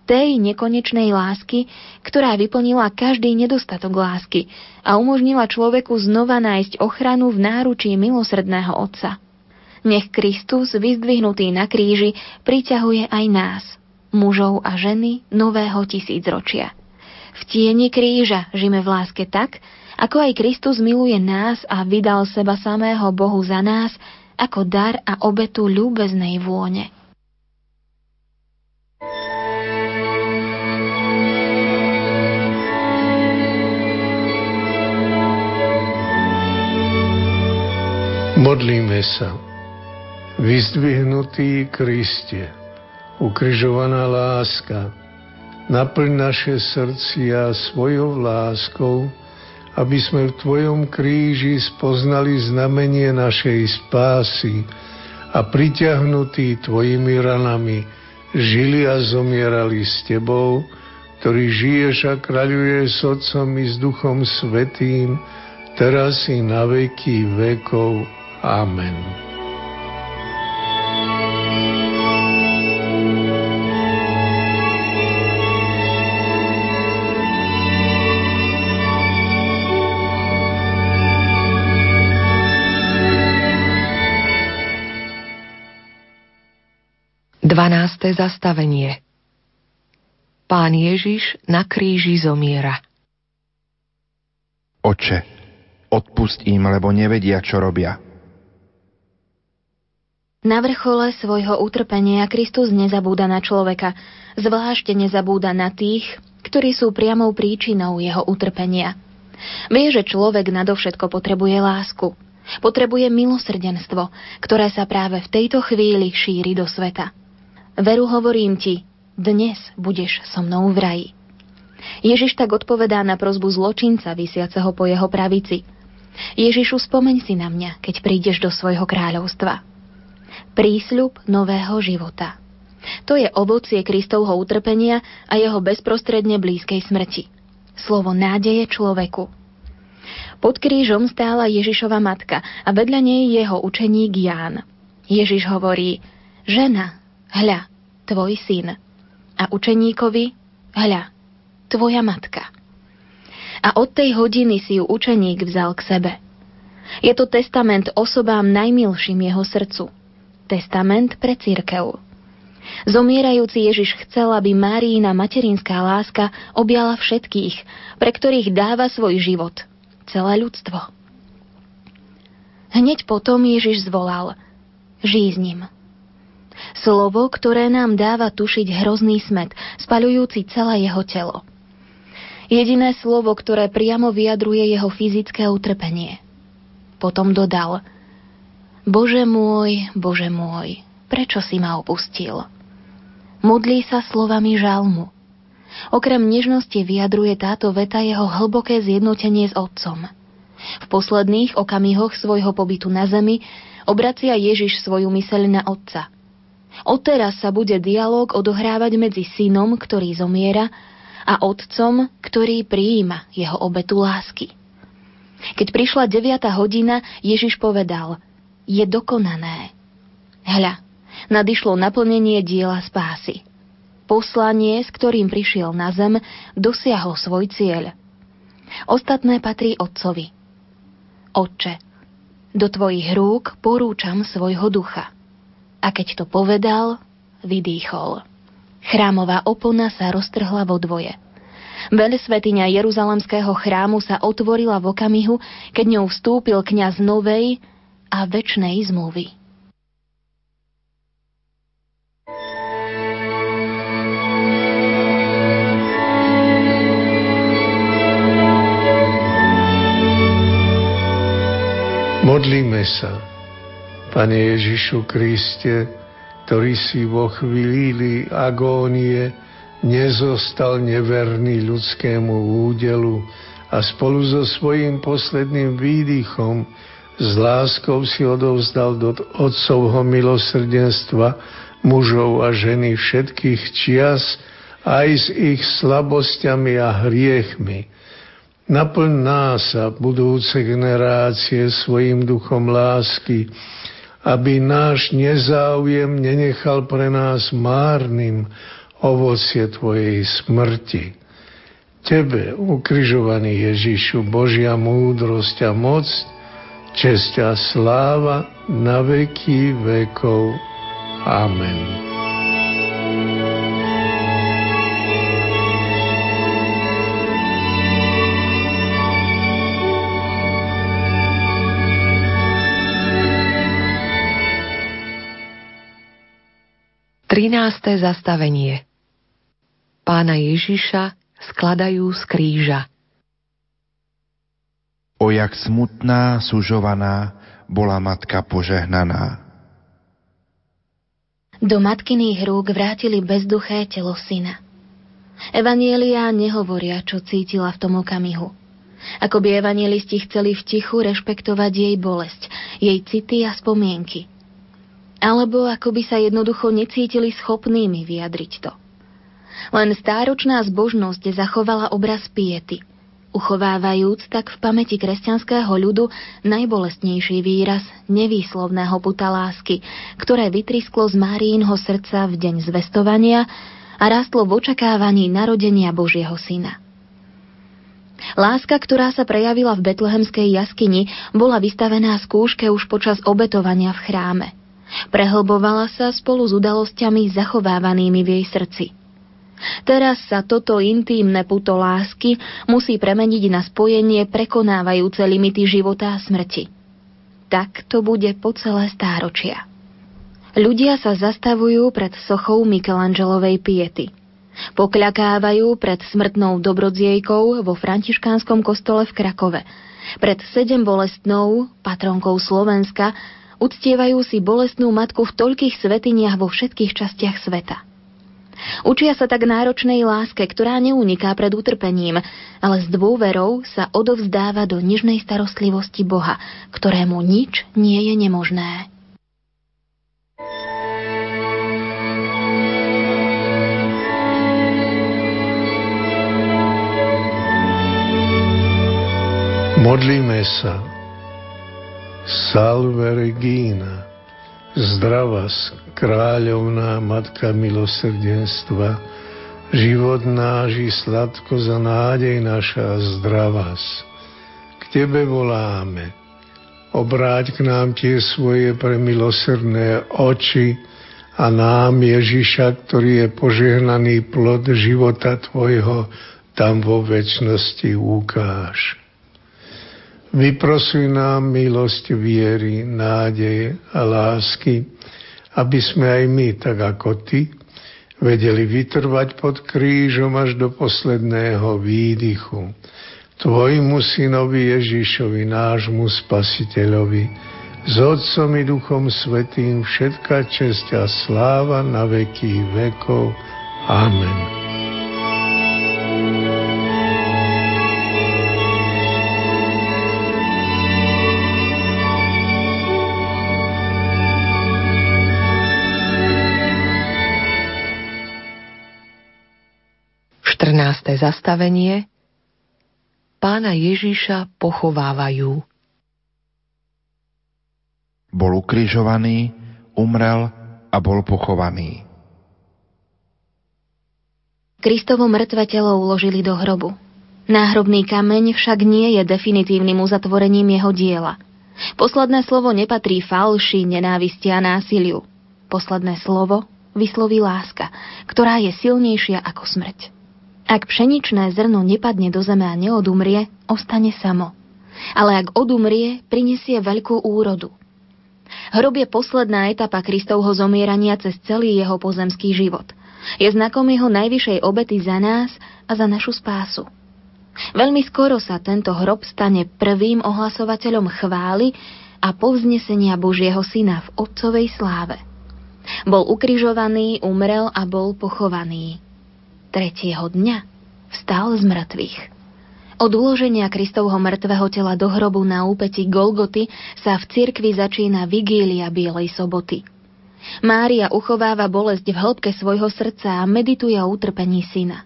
S4: Tej nekonečnej lásky, ktorá vyplnila každý nedostatok lásky a umožnila človeku znova nájsť ochranu v náručí milosrdného Otca. Nech Kristus, vyzdvihnutý na kríži, priťahuje aj nás, mužov a ženy nového tisícročia. V tieni kríža žime v láske tak, ako aj Kristus miluje nás a vydal seba samého Bohu za nás, ako dar a obetu ľúbeznej vône.
S9: Modlíme sa. Vyzdvihnutý Kriste, ukrižovaná láska, naplň naše srdcia svojou láskou, aby sme v Tvojom kríži spoznali znamenie našej spásy a priťahnutí Tvojimi ranami žili a zomierali s Tebou, ktorý žiješ a kráľuje s Otcom i s Duchom Svetým, teraz i na veky vekov. Amen.
S10: 12. zastavenie Pán Ježiš na kríži zomiera.
S1: Oče, odpust im, lebo nevedia, čo robia.
S4: Na vrchole svojho utrpenia Kristus nezabúda na človeka, zvlášť nezabúda na tých, ktorí sú priamou príčinou jeho utrpenia. Vie, že človek nadovšetko potrebuje lásku, potrebuje milosrdenstvo, ktoré sa práve v tejto chvíli šíri do sveta. Veru hovorím ti, dnes budeš so mnou v raji. Ježiš tak odpovedá na prozbu zločinca vysiaceho po jeho pravici. Ježišu, spomeň si na mňa, keď prídeš do svojho kráľovstva prísľub nového života. To je ovocie Kristovho utrpenia a jeho bezprostredne blízkej smrti. Slovo nádeje človeku. Pod krížom stála Ježišova matka a vedľa nej jeho učeník Ján. Ježiš hovorí, žena, hľa, tvoj syn. A učeníkovi, hľa, tvoja matka. A od tej hodiny si ju učeník vzal k sebe. Je to testament osobám najmilším jeho srdcu – testament pre církev. Zomierajúci Ježiš chcel, aby Máriina materinská láska objala všetkých, pre ktorých dáva svoj život, celé ľudstvo. Hneď potom Ježiš zvolal Žij s ním. Slovo, ktoré nám dáva tušiť hrozný smet, spaľujúci celé jeho telo. Jediné slovo, ktoré priamo vyjadruje jeho fyzické utrpenie. Potom dodal – Bože môj, Bože môj, prečo si ma opustil? Modlí sa slovami žalmu. Okrem nežnosti vyjadruje táto veta jeho hlboké zjednotenie s Otcom. V posledných okamihoch svojho pobytu na zemi obracia Ježiš svoju myseľ na Otca. Odteraz sa bude dialog odohrávať medzi synom, ktorý zomiera, a otcom, ktorý prijíma jeho obetu lásky. Keď prišla deviata hodina, Ježiš povedal – je dokonané. Hľa, nadišlo naplnenie diela spásy. Poslanie, s ktorým prišiel na zem, dosiahlo svoj cieľ. Ostatné patrí Otcovi. Otče, do tvojich rúk porúčam svojho ducha. A keď to povedal, vydýchol. Chrámová opona sa roztrhla vo dvoje. Veľsvetiňa Jeruzalemského chrámu sa otvorila v okamihu, keď ňou vstúpil kňaz novej a väčšnej zmluvy.
S9: Modlíme sa, Pane Ježišu Kriste, ktorý si vo chvíli agónie nezostal neverný ľudskému údelu a spolu so svojím posledným výdychom s láskou si odovzdal do Otcovho milosrdenstva mužov a ženy všetkých čias, aj s ich slabosťami a hriechmi. Naplň nás a budúce generácie svojim duchom lásky, aby náš nezáujem nenechal pre nás márnym, ovocie Tvojej smrti. Tebe, ukrižovaný Ježišu, Božia múdrosť a moc, česť a sláva na veky vekov. Amen.
S10: 13. zastavenie Pána Ježiša skladajú z kríža.
S1: O jak smutná, sužovaná bola matka požehnaná.
S4: Do matkyných rúk vrátili bezduché telo syna. Evanielia nehovoria, čo cítila v tom okamihu. Ako by evanielisti chceli v tichu rešpektovať jej bolesť, jej city a spomienky – alebo ako by sa jednoducho necítili schopnými vyjadriť to. Len stáročná zbožnosť zachovala obraz piety, uchovávajúc tak v pamäti kresťanského ľudu najbolestnejší výraz nevýslovného puta lásky, ktoré vytrisklo z Márínho srdca v deň zvestovania a rástlo v očakávaní narodenia Božieho syna. Láska, ktorá sa prejavila v betlehemskej jaskyni, bola vystavená skúške už počas obetovania v chráme – Prehlbovala sa spolu s udalosťami zachovávanými v jej srdci. Teraz sa toto intímne puto lásky musí premeniť na spojenie prekonávajúce limity života a smrti. Tak to bude po celé stáročia. Ľudia sa zastavujú pred sochou Michelangelovej piety. Pokľakávajú pred smrtnou dobrodziejkou vo františkánskom kostole v Krakove, pred sedem bolestnou, patronkou Slovenska, uctievajú si bolestnú matku v toľkých svetiniach vo všetkých častiach sveta. Učia sa tak náročnej láske, ktorá neuniká pred utrpením, ale s dôverou sa odovzdáva do nižnej starostlivosti Boha, ktorému nič nie je nemožné.
S9: Modlíme sa. Salve Regina, zdravá kráľovná Matka milosrdenstva, život náš i sladko za nádej naša zdravás. K Tebe voláme, obráť k nám tie svoje premilosrdné oči a nám Ježiša, ktorý je požehnaný plod života Tvojho, tam vo väčšnosti ukáž. Vyprosuj nám milosť viery, nádeje a lásky, aby sme aj my, tak ako Ty, vedeli vytrvať pod krížom až do posledného výdychu. Tvojmu synovi Ježišovi, nášmu spasiteľovi, s Otcom i Duchom Svetým všetka česť a sláva na veky vekov. Amen.
S10: 14. zastavenie Pána Ježíša pochovávajú.
S1: Bol ukrižovaný, umrel a bol pochovaný.
S4: Kristovo mŕtve telo uložili do hrobu. Náhrobný kameň však nie je definitívnym uzatvorením jeho diela. Posledné slovo nepatrí falši, nenávisti a násiliu. Posledné slovo vysloví láska, ktorá je silnejšia ako smrť. Ak pšeničné zrno nepadne do zeme a neodumrie, ostane samo. Ale ak odumrie, prinesie veľkú úrodu. Hrob je posledná etapa Kristovho zomierania cez celý jeho pozemský život. Je znakom jeho najvyššej obety za nás a za našu spásu. Veľmi skoro sa tento hrob stane prvým ohlasovateľom chvály a povznesenia Božieho Syna v Otcovej sláve. Bol ukrižovaný, umrel a bol pochovaný. Tretieho dňa vstal z mŕtvych. Od uloženia Kristovho mŕtvého tela do hrobu na úpeti Golgoty sa v cirkvi začína vigília Bielej soboty. Mária uchováva bolesť v hĺbke svojho srdca a medituje o utrpení syna.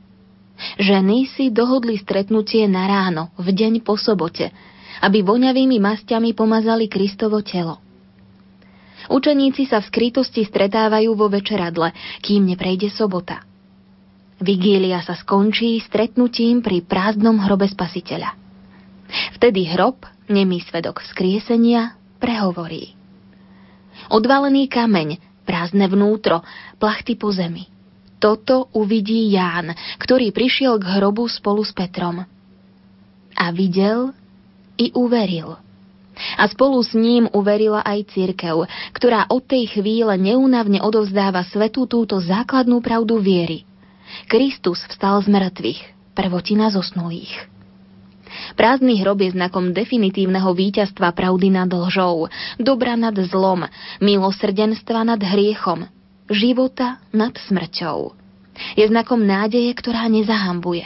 S4: Ženy si dohodli stretnutie na ráno, v deň po sobote, aby voňavými masťami pomazali Kristovo telo. Učeníci sa v skrytosti stretávajú vo večeradle, kým neprejde sobota. Vigília sa skončí stretnutím pri prázdnom hrobe spasiteľa. Vtedy hrob, nemý svedok vzkriesenia, prehovorí. Odvalený kameň, prázdne vnútro, plachty po zemi. Toto uvidí Ján, ktorý prišiel k hrobu spolu s Petrom. A videl i uveril. A spolu s ním uverila aj církev, ktorá od tej chvíle neúnavne odovzdáva svetu túto základnú pravdu viery. Kristus vstal z mŕtvych, prvotina zosnulých. Prázdny hrob je znakom definitívneho víťazstva pravdy nad lžou, dobra nad zlom, milosrdenstva nad hriechom, života nad smrťou. Je znakom nádeje, ktorá nezahambuje.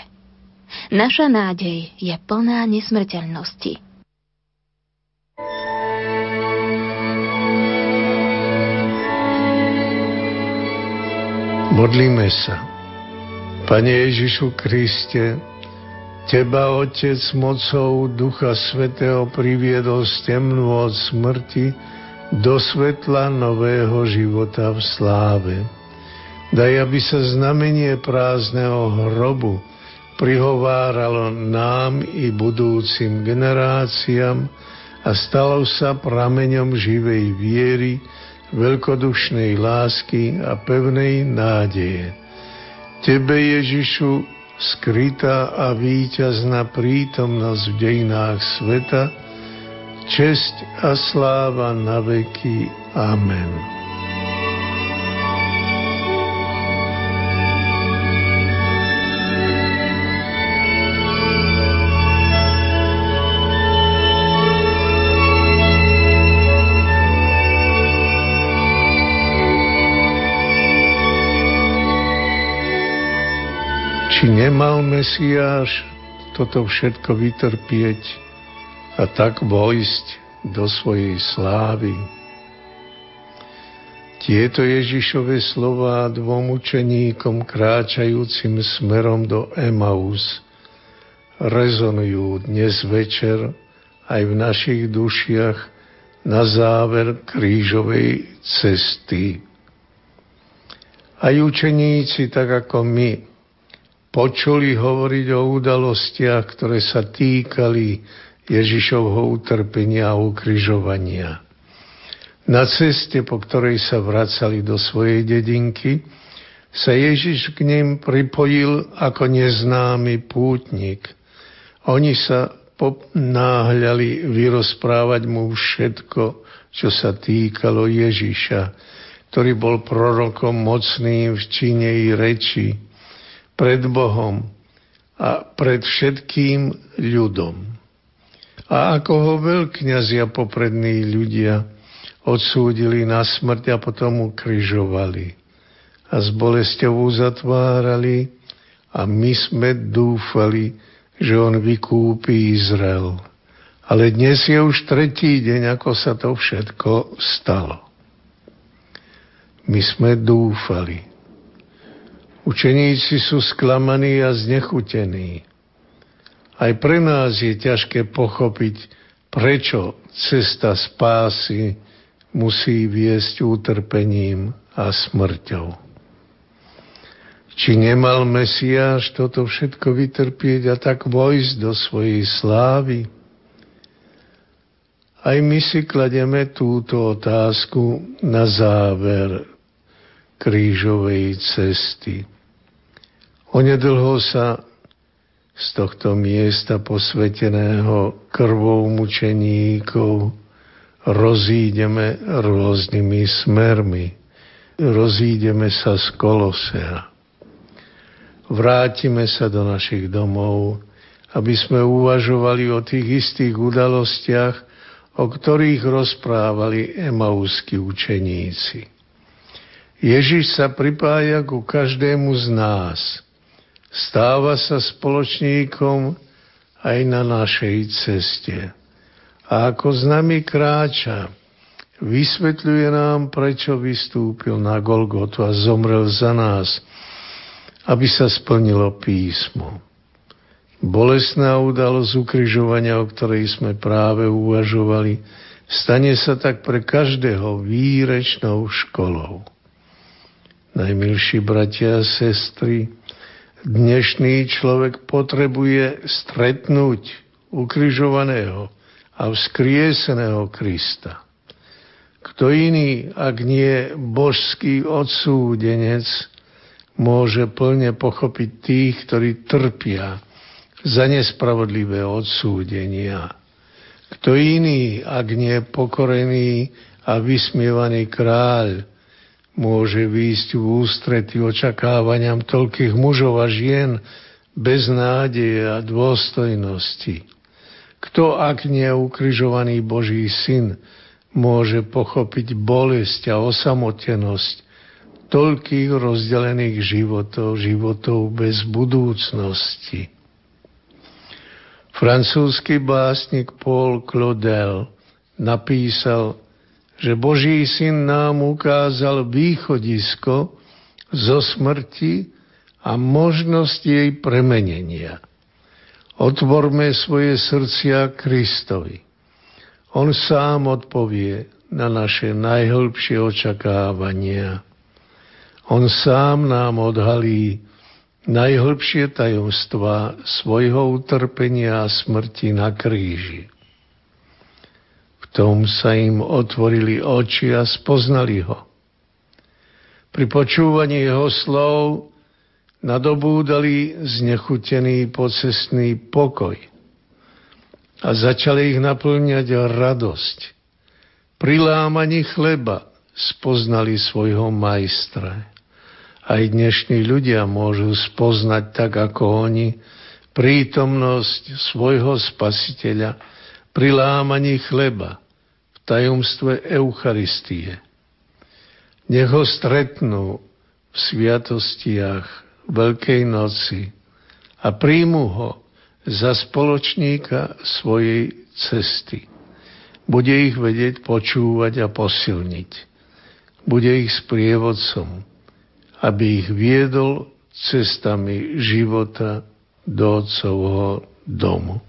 S4: Naša nádej je plná nesmrteľnosti.
S9: Modlíme sa. Pane Ježišu Kriste, Teba, Otec, mocou Ducha Svetého priviedol z temnú od smrti do svetla nového života v sláve. Daj, aby sa znamenie prázdneho hrobu prihováralo nám i budúcim generáciám a stalo sa prameňom živej viery, veľkodušnej lásky a pevnej nádeje. Tebe, Ježišu, skrytá a víťazná prítomnosť v dejinách sveta, česť a sláva na veky. Amen. Či nemal Mesiáš toto všetko vytrpieť a tak vojsť do svojej slávy? Tieto Ježišove slova dvom učeníkom kráčajúcim smerom do Emaus rezonujú dnes večer aj v našich dušiach na záver krížovej cesty. Aj učeníci, tak ako my, počuli hovoriť o udalostiach, ktoré sa týkali Ježišovho utrpenia a ukryžovania. Na ceste, po ktorej sa vracali do svojej dedinky, sa Ježiš k ním pripojil ako neznámy pútnik. Oni sa náhľali vyrozprávať mu všetko, čo sa týkalo Ježiša, ktorý bol prorokom mocným v čine i reči, pred Bohom a pred všetkým ľudom. A ako ho veľkňazia poprední ľudia odsúdili na smrť a potom ukryžovali a s bolesťou zatvárali a my sme dúfali, že on vykúpi Izrael. Ale dnes je už tretí deň, ako sa to všetko stalo. My sme dúfali. Učeníci sú sklamaní a znechutení. Aj pre nás je ťažké pochopiť, prečo cesta spásy musí viesť utrpením a smrťou. Či nemal Mesiáš toto všetko vytrpieť a tak vojsť do svojej slávy? Aj my si klademe túto otázku na záver krížovej cesty. Onedlho sa z tohto miesta posveteného krvou mučeníkov rozídeme rôznymi smermi. Rozídeme sa z Kolosea. Vrátime sa do našich domov, aby sme uvažovali o tých istých udalostiach, o ktorých rozprávali emauskí učeníci. Ježiš sa pripája ku každému z nás. Stáva sa spoločníkom aj na našej ceste. A ako s nami kráča, vysvetľuje nám, prečo vystúpil na Golgotu a zomrel za nás, aby sa splnilo písmo. Bolesná udalosť ukrižovania, o ktorej sme práve uvažovali, stane sa tak pre každého výrečnou školou. Najmilší bratia a sestry, dnešný človek potrebuje stretnúť ukrižovaného a vzkrieseného Krista. Kto iný, ak nie božský odsúdenec, môže plne pochopiť tých, ktorí trpia za nespravodlivé odsúdenia. Kto iný, ak nie pokorený a vysmievaný kráľ, môže výjsť v ústrety očakávaniam toľkých mužov a žien bez nádeje a dôstojnosti. Kto, ak nie ukrižovaný Boží syn, môže pochopiť bolesť a osamotenosť toľkých rozdelených životov, životov bez budúcnosti. Francúzsky básnik Paul Claudel napísal, že Boží syn nám ukázal východisko zo smrti a možnosť jej premenenia. Otvorme svoje srdcia Kristovi. On sám odpovie na naše najhlbšie očakávania. On sám nám odhalí najhlbšie tajomstva svojho utrpenia a smrti na kríži. Tom sa im otvorili oči a spoznali ho. Pri počúvaní jeho slov nadobúdali znechutený pocestný pokoj a začali ich naplňať radosť. Pri lámaní chleba spoznali svojho majstra. Aj dnešní ľudia môžu spoznať tak ako oni prítomnosť svojho spasiteľa pri lámaní chleba tajomstve Eucharistie. Nech ho stretnú v sviatostiach Veľkej noci a príjmu ho za spoločníka svojej cesty. Bude ich vedieť počúvať a posilniť. Bude ich sprievodcom aby ich viedol cestami života do Otcovho domu.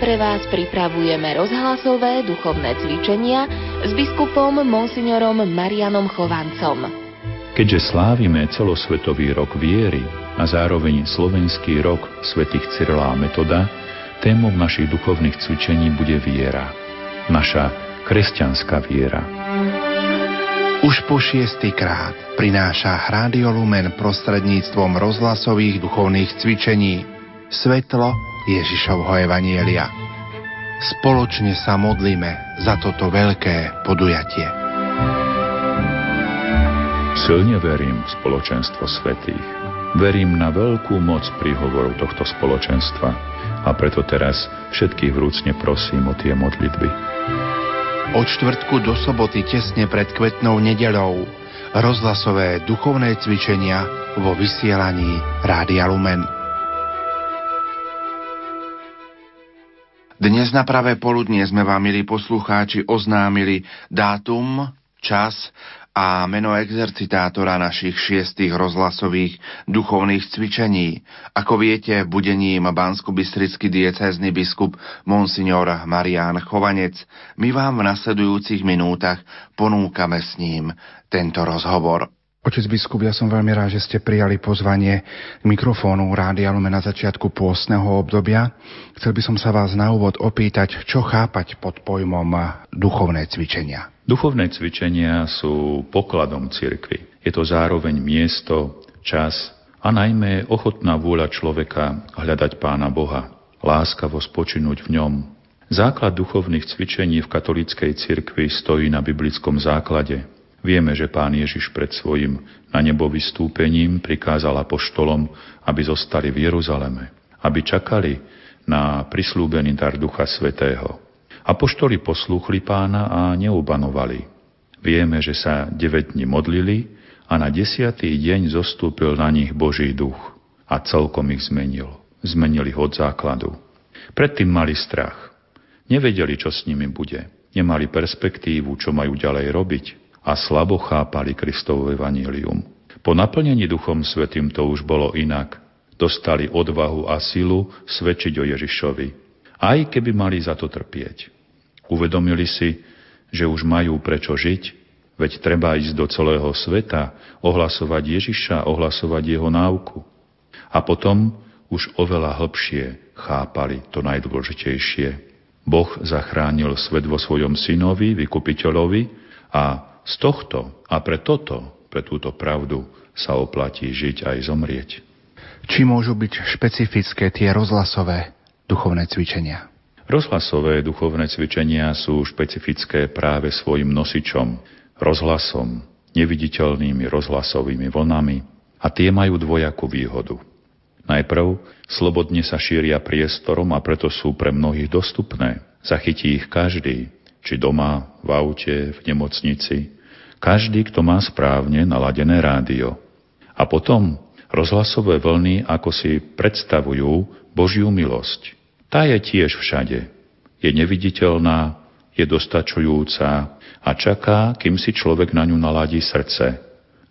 S7: Pre
S4: vás pripravujeme rozhlasové duchovné cvičenia s biskupom monsignorom Marianom Chovancom.
S3: Keďže slávime celosvetový rok viery a zároveň slovenský rok svätých Cyrila a Metoda, témou našich duchovných cvičení bude viera. Naša kresťanská viera.
S1: Už po šiestý krát prináša Rádio Lumen prostredníctvom rozhlasových duchovných cvičení svetlo Ježišovho Evanielia. Spoločne sa modlíme za toto veľké podujatie.
S3: Silne verím v spoločenstvo svetých. Verím na veľkú moc príhovorov tohto spoločenstva a preto teraz všetkých vrúcne prosím o tie modlitby.
S1: Od čtvrtku do soboty tesne pred kvetnou nedelou rozhlasové duchovné cvičenia vo vysielaní Rádia Lumen. Dnes na pravé poludnie sme vám, milí poslucháči, oznámili dátum, čas a meno exercitátora našich šiestých rozhlasových duchovných cvičení. Ako viete, bude ním bansko-bystrický diecézny biskup Monsignor Marián Chovanec. My vám v nasledujúcich minútach ponúkame s ním tento rozhovor.
S6: Otec biskup, ja som veľmi rád, že ste prijali pozvanie k mikrofónu Rádia Lumen na začiatku pôstneho obdobia. Chcel by som sa vás na úvod opýtať, čo chápať pod pojmom duchovné cvičenia.
S3: Duchovné cvičenia sú pokladom cirkvy. Je to zároveň miesto, čas a najmä ochotná vôľa človeka hľadať Pána Boha, láskavo spočinúť v ňom. Základ duchovných cvičení v katolíckej cirkvi stojí na biblickom základe, Vieme, že pán Ježiš pred svojim na nebo vystúpením prikázal apoštolom, aby zostali v Jeruzaleme, aby čakali na prislúbený dar Ducha Svetého. Apoštoli poslúchli pána a neubanovali. Vieme, že sa 9 dní modlili a na desiatý deň zostúpil na nich Boží duch a celkom ich zmenil. Zmenil ich od základu. Predtým mali strach. Nevedeli, čo s nimi bude. Nemali perspektívu, čo majú ďalej robiť a slabo chápali Kristovo evanílium. Po naplnení Duchom Svetým to už bolo inak. Dostali odvahu a silu svedčiť o Ježišovi, aj keby mali za to trpieť. Uvedomili si, že už majú prečo žiť, veď treba ísť do celého sveta, ohlasovať Ježiša, ohlasovať jeho náuku. A potom už oveľa hlbšie chápali to najdôležitejšie. Boh zachránil svet vo svojom synovi, vykupiteľovi a z tohto a pre toto, pre túto pravdu sa oplatí žiť aj zomrieť.
S6: Či môžu byť špecifické tie rozhlasové duchovné cvičenia?
S3: Rozhlasové duchovné cvičenia sú špecifické práve svojim nosičom, rozhlasom, neviditeľnými rozhlasovými vlnami a tie majú dvojakú výhodu. Najprv slobodne sa šíria priestorom a preto sú pre mnohých dostupné. Zachytí ich každý, či doma, v aute, v nemocnici, každý, kto má správne naladené rádio. A potom rozhlasové vlny ako si predstavujú Božiu milosť. Tá je tiež všade. Je neviditeľná, je dostačujúca a čaká, kým si človek na ňu naladí srdce.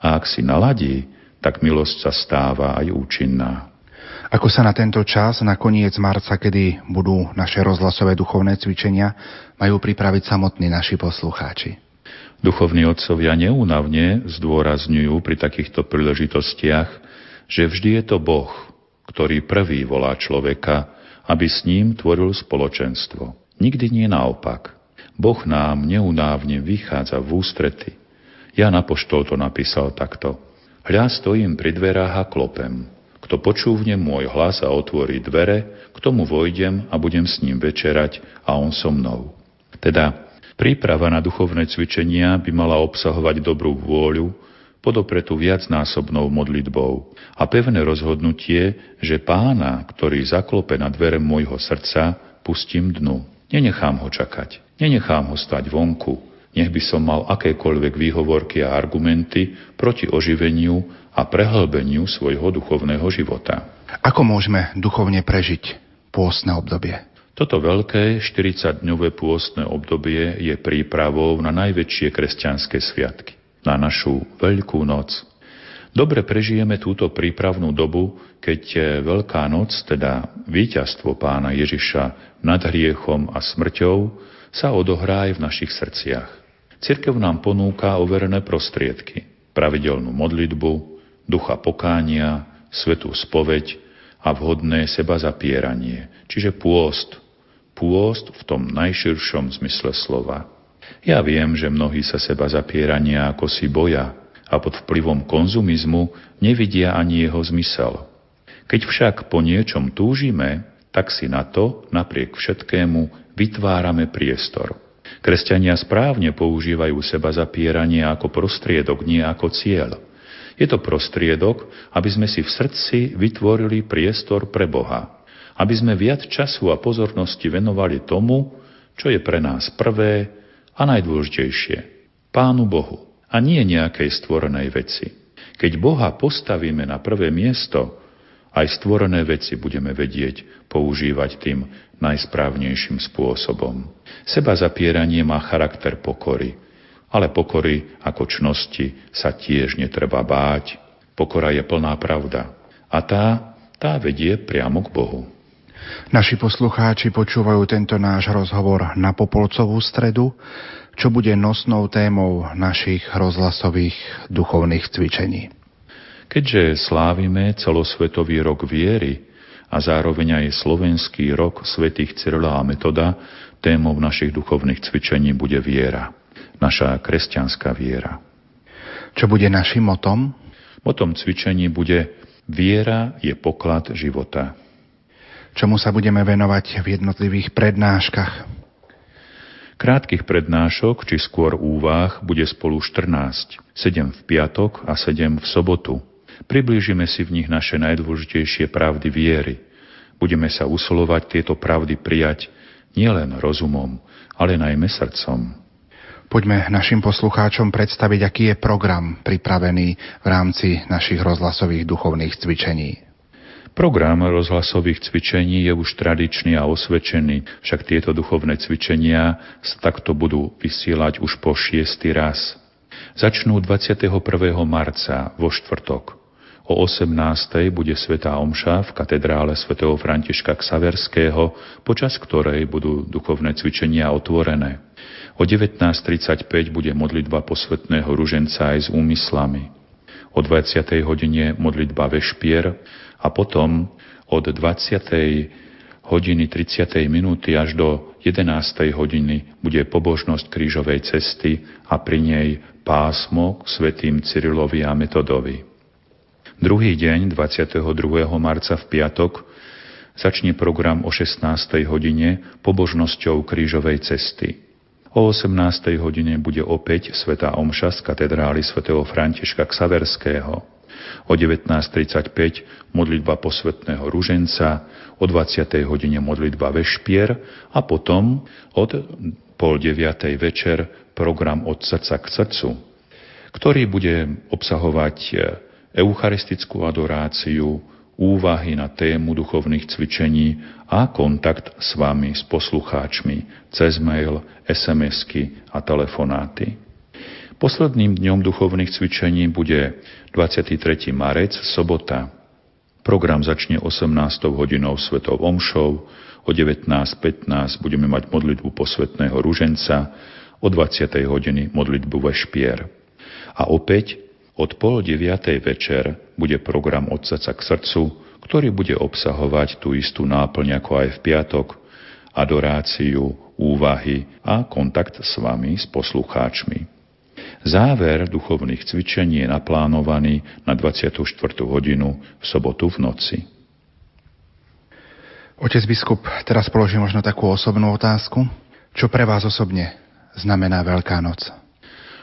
S3: A ak si naladí, tak milosť sa stáva aj účinná.
S6: Ako sa na tento čas, na koniec marca, kedy budú naše rozhlasové duchovné cvičenia, majú pripraviť samotní naši poslucháči?
S3: Duchovní otcovia neúnavne zdôrazňujú pri takýchto príležitostiach, že vždy je to Boh, ktorý prvý volá človeka, aby s ním tvoril spoločenstvo. Nikdy nie naopak. Boh nám neunávne vychádza v ústrety. Ja na poštol to napísal takto. Hľa stojím pri dverách a klopem. Kto počúvne môj hlas a otvorí dvere, k tomu vojdem a budem s ním večerať a on so mnou. Teda príprava na duchovné cvičenia by mala obsahovať dobrú vôľu, podopretú viacnásobnou modlitbou a pevné rozhodnutie, že pána, ktorý zaklope na dvere môjho srdca, pustím dnu. Nenechám ho čakať, nenechám ho stať vonku, nech by som mal akékoľvek výhovorky a argumenty proti oživeniu a prehlbeniu svojho duchovného života.
S6: Ako môžeme duchovne prežiť pôstne obdobie?
S3: Toto veľké 40-dňové pôstne obdobie je prípravou na najväčšie kresťanské sviatky, na našu Veľkú noc. Dobre prežijeme túto prípravnú dobu, keď Veľká noc, teda víťazstvo pána Ježiša nad hriechom a smrťou, sa odohrá aj v našich srdciach. Cirkev nám ponúka overené prostriedky, pravidelnú modlitbu, ducha pokánia, svetú spoveď a vhodné seba zapieranie, čiže pôst. Pôst v tom najširšom zmysle slova. Ja viem, že mnohí sa seba zapierania ako si boja, a pod vplyvom konzumizmu nevidia ani jeho zmysel. Keď však po niečom túžime, tak si na to, napriek všetkému, vytvárame priestor. Kresťania správne používajú seba zapieranie ako prostriedok, nie ako cieľ. Je to prostriedok, aby sme si v srdci vytvorili priestor pre Boha. Aby sme viac času a pozornosti venovali tomu, čo je pre nás prvé a najdôležitejšie. Pánu Bohu a nie nejakej stvorenej veci. Keď Boha postavíme na prvé miesto, aj stvorené veci budeme vedieť používať tým najsprávnejším spôsobom. Seba zapieranie má charakter pokory, ale pokory ako čnosti sa tiež netreba báť. Pokora je plná pravda a tá, tá vedie priamo k Bohu.
S6: Naši poslucháči počúvajú tento náš rozhovor na Popolcovú stredu čo bude nosnou témou našich rozhlasových duchovných cvičení.
S3: Keďže slávime celosvetový rok viery a zároveň aj slovenský rok svetých Cyrila a Metoda, témou našich duchovných cvičení bude viera. Naša kresťanská viera.
S6: Čo bude našim motom?
S3: Motom cvičení bude Viera je poklad života.
S6: Čomu sa budeme venovať v jednotlivých prednáškach?
S3: Krátkych prednášok, či skôr úvah, bude spolu 14, 7 v piatok a 7 v sobotu. Priblížime si v nich naše najdôležitejšie pravdy viery. Budeme sa usilovať tieto pravdy prijať nielen rozumom, ale najmä srdcom.
S6: Poďme našim poslucháčom predstaviť, aký je program pripravený v rámci našich rozhlasových duchovných cvičení.
S3: Program rozhlasových cvičení je už tradičný a osvedčený, však tieto duchovné cvičenia takto budú vysielať už po šiestý raz. Začnú 21. marca vo štvrtok. O 18. bude Svetá Omša v katedrále svätého Františka Ksaverského, počas ktorej budú duchovné cvičenia otvorené. O 19.35 bude modlitba posvetného ruženca aj s úmyslami. O 20. hodine modlitba vešpier a potom od 20. hodiny 30. minúty až do 11. hodiny bude pobožnosť krížovej cesty a pri nej pásmo k svetým Cyrilovi a Metodovi. Druhý deň, 22. marca v piatok, začne program o 16. hodine pobožnosťou krížovej cesty. O 18. hodine bude opäť Sveta Omša z katedrály svätého Františka Ksaverského o 19.35 modlitba posvetného ruženca, o 20. hodine modlitba vešpier a potom od pol deviatej večer program od srdca k srdcu, ktorý bude obsahovať eucharistickú adoráciu, úvahy na tému duchovných cvičení a kontakt s vami, s poslucháčmi, cez mail, SMS-ky a telefonáty. Posledným dňom duchovných cvičení bude 23. marec, sobota. Program začne 18. hodinou svetov omšov, o 19.15 budeme mať modlitbu posvetného ruženca, o 20. hodiny modlitbu vešpier. A opäť od pol deviatej večer bude program od srdca k srdcu, ktorý bude obsahovať tú istú náplň ako aj v piatok, adoráciu, úvahy a kontakt s vami, s poslucháčmi. Záver duchovných cvičení je naplánovaný na 24. hodinu v sobotu v noci.
S6: Otec biskup, teraz položím možno takú osobnú otázku. Čo pre vás osobne znamená Veľká noc?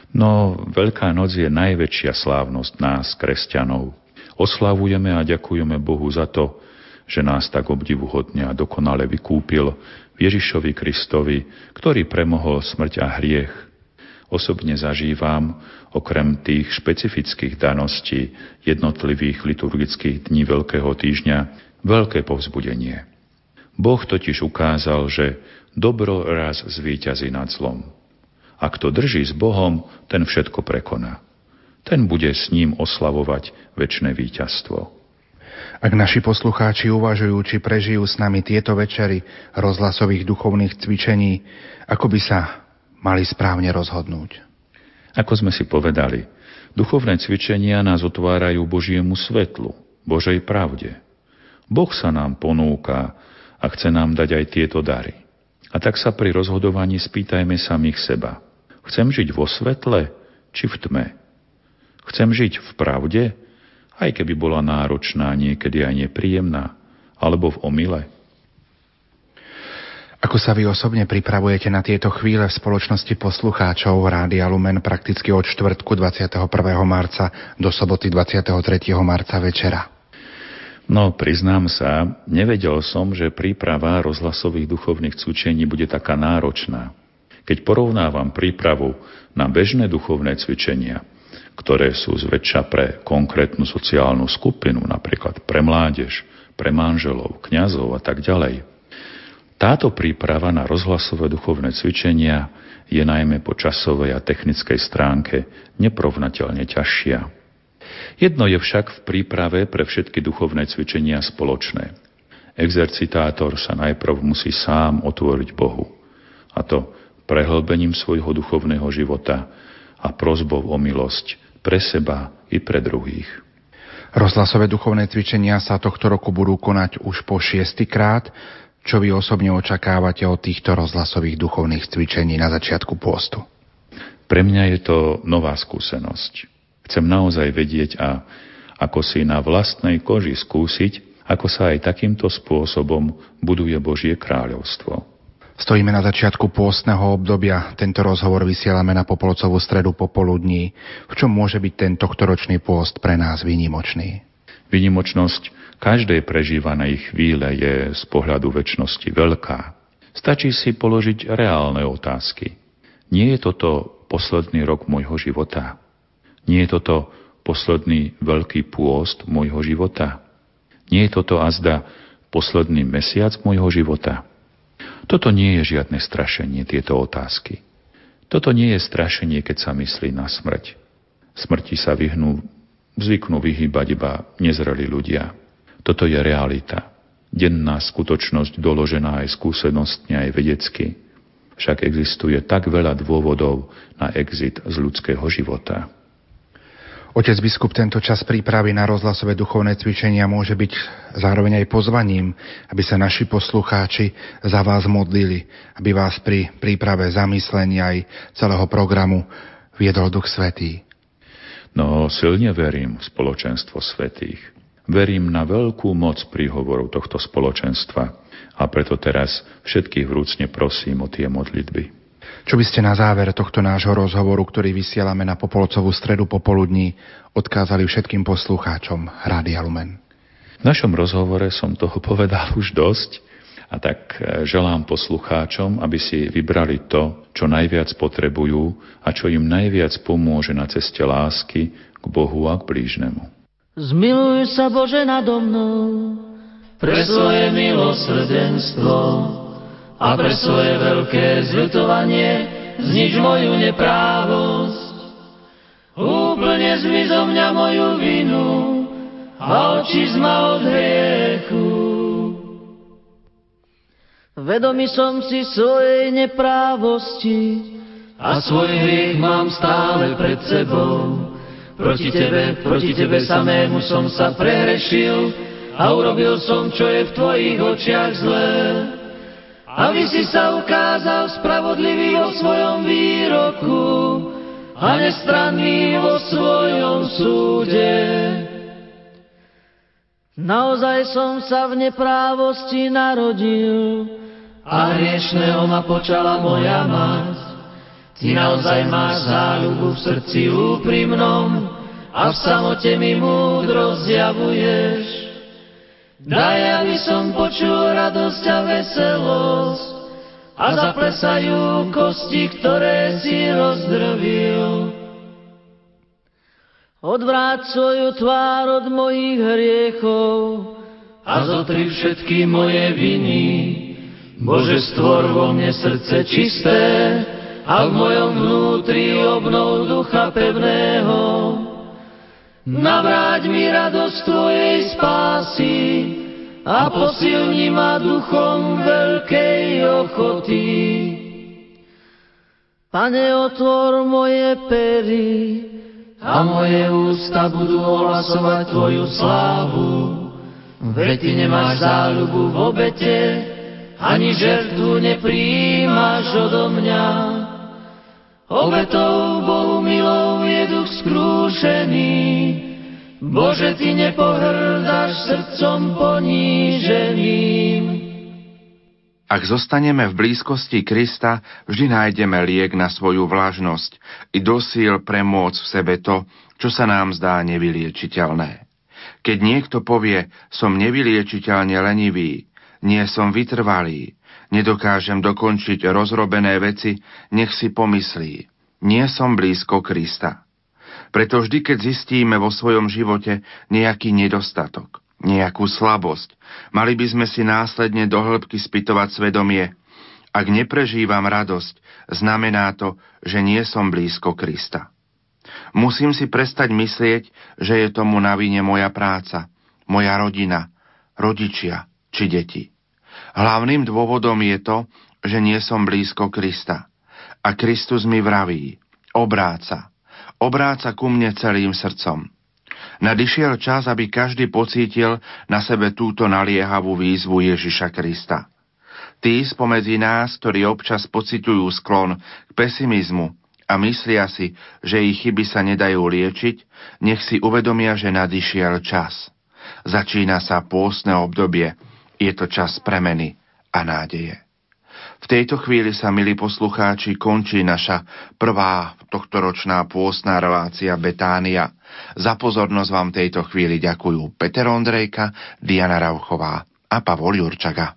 S3: No, Veľká noc je najväčšia slávnosť nás, kresťanov. Oslavujeme a ďakujeme Bohu za to, že nás tak obdivuhodne a dokonale vykúpil Ježišovi Kristovi, ktorý premohol smrť a hriech osobne zažívam, okrem tých špecifických daností jednotlivých liturgických dní Veľkého týždňa, veľké povzbudenie. Boh totiž ukázal, že dobro raz zvíťazí nad zlom. A kto drží s Bohom, ten všetko prekoná. Ten bude s ním oslavovať väčšie víťazstvo.
S6: Ak naši poslucháči uvažujú, či prežijú s nami tieto večery rozhlasových duchovných cvičení, ako by sa mali správne rozhodnúť?
S3: Ako sme si povedali, duchovné cvičenia nás otvárajú Božiemu svetlu, Božej pravde. Boh sa nám ponúka a chce nám dať aj tieto dary. A tak sa pri rozhodovaní spýtajme samých seba. Chcem žiť vo svetle či v tme? Chcem žiť v pravde aj keby bola náročná, niekedy aj nepríjemná, alebo v omyle.
S6: Ako sa vy osobne pripravujete na tieto chvíle v spoločnosti poslucháčov Rádia Lumen prakticky od čtvrtku 21. marca do soboty 23. marca večera?
S3: No, priznám sa, nevedel som, že príprava rozhlasových duchovných cvičení bude taká náročná. Keď porovnávam prípravu na bežné duchovné cvičenia ktoré sú zväčša pre konkrétnu sociálnu skupinu, napríklad pre mládež, pre manželov, kňazov a tak ďalej. Táto príprava na rozhlasové duchovné cvičenia je najmä po časovej a technickej stránke neprovnateľne ťažšia. Jedno je však v príprave pre všetky duchovné cvičenia spoločné. Exercitátor sa najprv musí sám otvoriť Bohu, a to prehlbením svojho duchovného života a prozbou o milosť, pre seba i pre druhých.
S6: Rozhlasové duchovné cvičenia sa tohto roku budú konať už po šiestýkrát. Čo vy osobne očakávate od týchto rozhlasových duchovných cvičení na začiatku pôstu?
S3: Pre mňa je to nová skúsenosť. Chcem naozaj vedieť a ako si na vlastnej koži skúsiť, ako sa aj takýmto spôsobom buduje Božie kráľovstvo.
S6: Stojíme na začiatku pôstneho obdobia. Tento rozhovor vysielame na Popolcovú stredu popoludní. V čom môže byť tento ročný pôst pre nás výnimočný?
S3: Výnimočnosť každej prežívanej chvíle je z pohľadu väčšnosti veľká. Stačí si položiť reálne otázky. Nie je toto posledný rok môjho života? Nie je toto posledný veľký pôst môjho života? Nie je toto azda posledný mesiac môjho života? Toto nie je žiadne strašenie, tieto otázky. Toto nie je strašenie, keď sa myslí na smrť. Smrti sa vyhnú, zvyknú vyhýbať iba nezreli ľudia. Toto je realita. Denná skutočnosť doložená aj skúsenostne, aj vedecky. Však existuje tak veľa dôvodov na exit z ľudského života.
S6: Otec biskup, tento čas prípravy na rozhlasové duchovné cvičenia môže byť zároveň aj pozvaním, aby sa naši poslucháči za vás modlili, aby vás pri príprave zamyslenia aj celého programu viedol Duch Svetý.
S3: No, silne verím v spoločenstvo svetých. Verím na veľkú moc príhovorov tohto spoločenstva a preto teraz všetkých vrúcne prosím o tie modlitby.
S6: Čo by ste na záver tohto nášho rozhovoru, ktorý vysielame na Popolcovú stredu popoludní, odkázali všetkým poslucháčom Rádia Lumen?
S3: V našom rozhovore som toho povedal už dosť a tak e, želám poslucháčom, aby si vybrali to, čo najviac potrebujú a čo im najviac pomôže na ceste lásky k Bohu a k blížnemu.
S11: Zmiluj sa Bože nado mnou pre svoje milosrdenstvo a pre svoje veľké zľutovanie znič moju neprávosť. Úplne zmiz zo mňa moju vinu a oči zma od hriechu. Vedomý som si svojej neprávosti a svoj hriech mám stále pred sebou. Proti tebe, proti tebe samému som sa prehrešil a urobil som, čo je v tvojich očiach zlé aby si sa ukázal spravodlivý vo svojom výroku a nestranný vo svojom súde. Naozaj som sa v neprávosti narodil a hriešného ma počala moja mať. Ty naozaj máš záľubu v srdci úprimnom a v samote mi múdro zjavuješ. Daj, aby som počul radosť a veselosť a zaplesajú kosti, ktoré si rozdrvil. Odvráť svoju tvár od mojich hriechov a zotri všetky moje viny. Bože, stvor vo mne srdce čisté a v mojom vnútri obnov ducha pevného. Navráť mi radosť Tvojej spásy a posilni ma duchom veľkej ochoty. Pane, otvor moje pery a moje ústa budú ohlasovať Tvoju slávu. Veď Ty nemáš záľubu v obete, ani žertvu nepríjimaš odo mňa. Obetou Bohu milou je duch skrúšený, Bože, Ty nepohrdáš srdcom poníženým.
S1: Ak zostaneme v blízkosti Krista, vždy nájdeme liek na svoju vlažnosť i dosíl premôcť v sebe to, čo sa nám zdá nevyliečiteľné. Keď niekto povie, som nevyliečiteľne lenivý, nie som vytrvalý, nedokážem dokončiť rozrobené veci, nech si pomyslí, nie som blízko Krista. Preto vždy, keď zistíme vo svojom živote nejaký nedostatok, nejakú slabosť, mali by sme si následne do hĺbky spytovať svedomie. Ak neprežívam radosť, znamená to, že nie som blízko Krista. Musím si prestať myslieť, že je tomu na vine moja práca, moja rodina, rodičia či deti. Hlavným dôvodom je to, že nie som blízko Krista. A Kristus mi vraví, obráca, obráca ku mne celým srdcom. Nadišiel čas, aby každý pocítil na sebe túto naliehavú výzvu Ježiša Krista. Tí spomedzi nás, ktorí občas pociťujú sklon k pesimizmu, a myslia si, že ich chyby sa nedajú liečiť, nech si uvedomia, že nadišiel čas. Začína sa pôstne obdobie, je to čas premeny a nádeje. V tejto chvíli sa, milí poslucháči, končí naša prvá tohtoročná pôstná relácia Betánia. Za pozornosť vám tejto chvíli ďakujú Peter Ondrejka, Diana Rauchová a Pavol Jurčaga.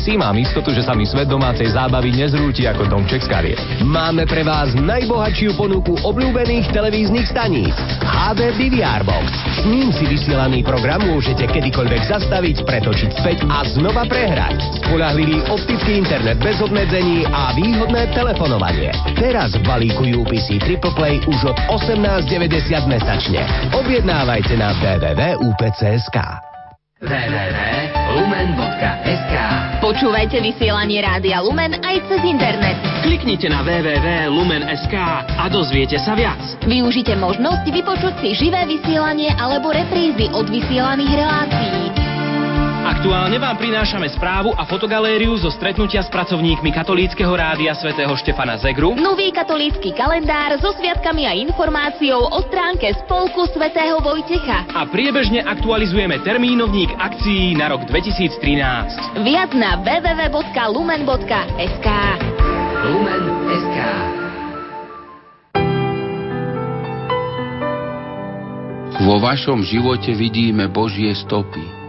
S12: UPC mám istotu, že sa mi svet domácej zábavy nezrúti ako domček z kariet.
S13: Máme pre vás najbohatšiu ponuku obľúbených televíznych staníc. HD BVR Box. S ním si vysielaný program môžete kedykoľvek zastaviť, pretočiť späť a znova prehrať. Spolahlivý optický internet bez obmedzení a výhodné telefonovanie. Teraz v balíku UPC Triple Play už od 18,90 mesačne. Objednávajte na www.upc.sk
S4: Počúvajte vysielanie Rádia Lumen aj cez internet.
S2: Kliknite na www.lumen.sk a dozviete sa viac.
S4: Využite možnosť vypočuť si živé vysielanie alebo reprízy od vysielaných relácií.
S2: Aktuálne vám prinášame správu a fotogalériu zo stretnutia s pracovníkmi katolíckého rádia svätého Štefana Zegru.
S4: Nový katolícky kalendár so sviatkami a informáciou o stránke Spolku svätého Vojtecha.
S2: A priebežne aktualizujeme termínovník akcií na rok 2013.
S4: Viac na www.lumen.sk
S13: Lumen.sk
S14: Vo vašom živote vidíme Božie stopy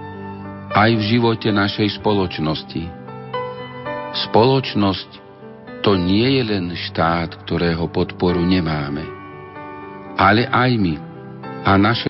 S14: aj v živote našej spoločnosti. Spoločnosť to nie je len štát, ktorého podporu nemáme, ale aj my a naše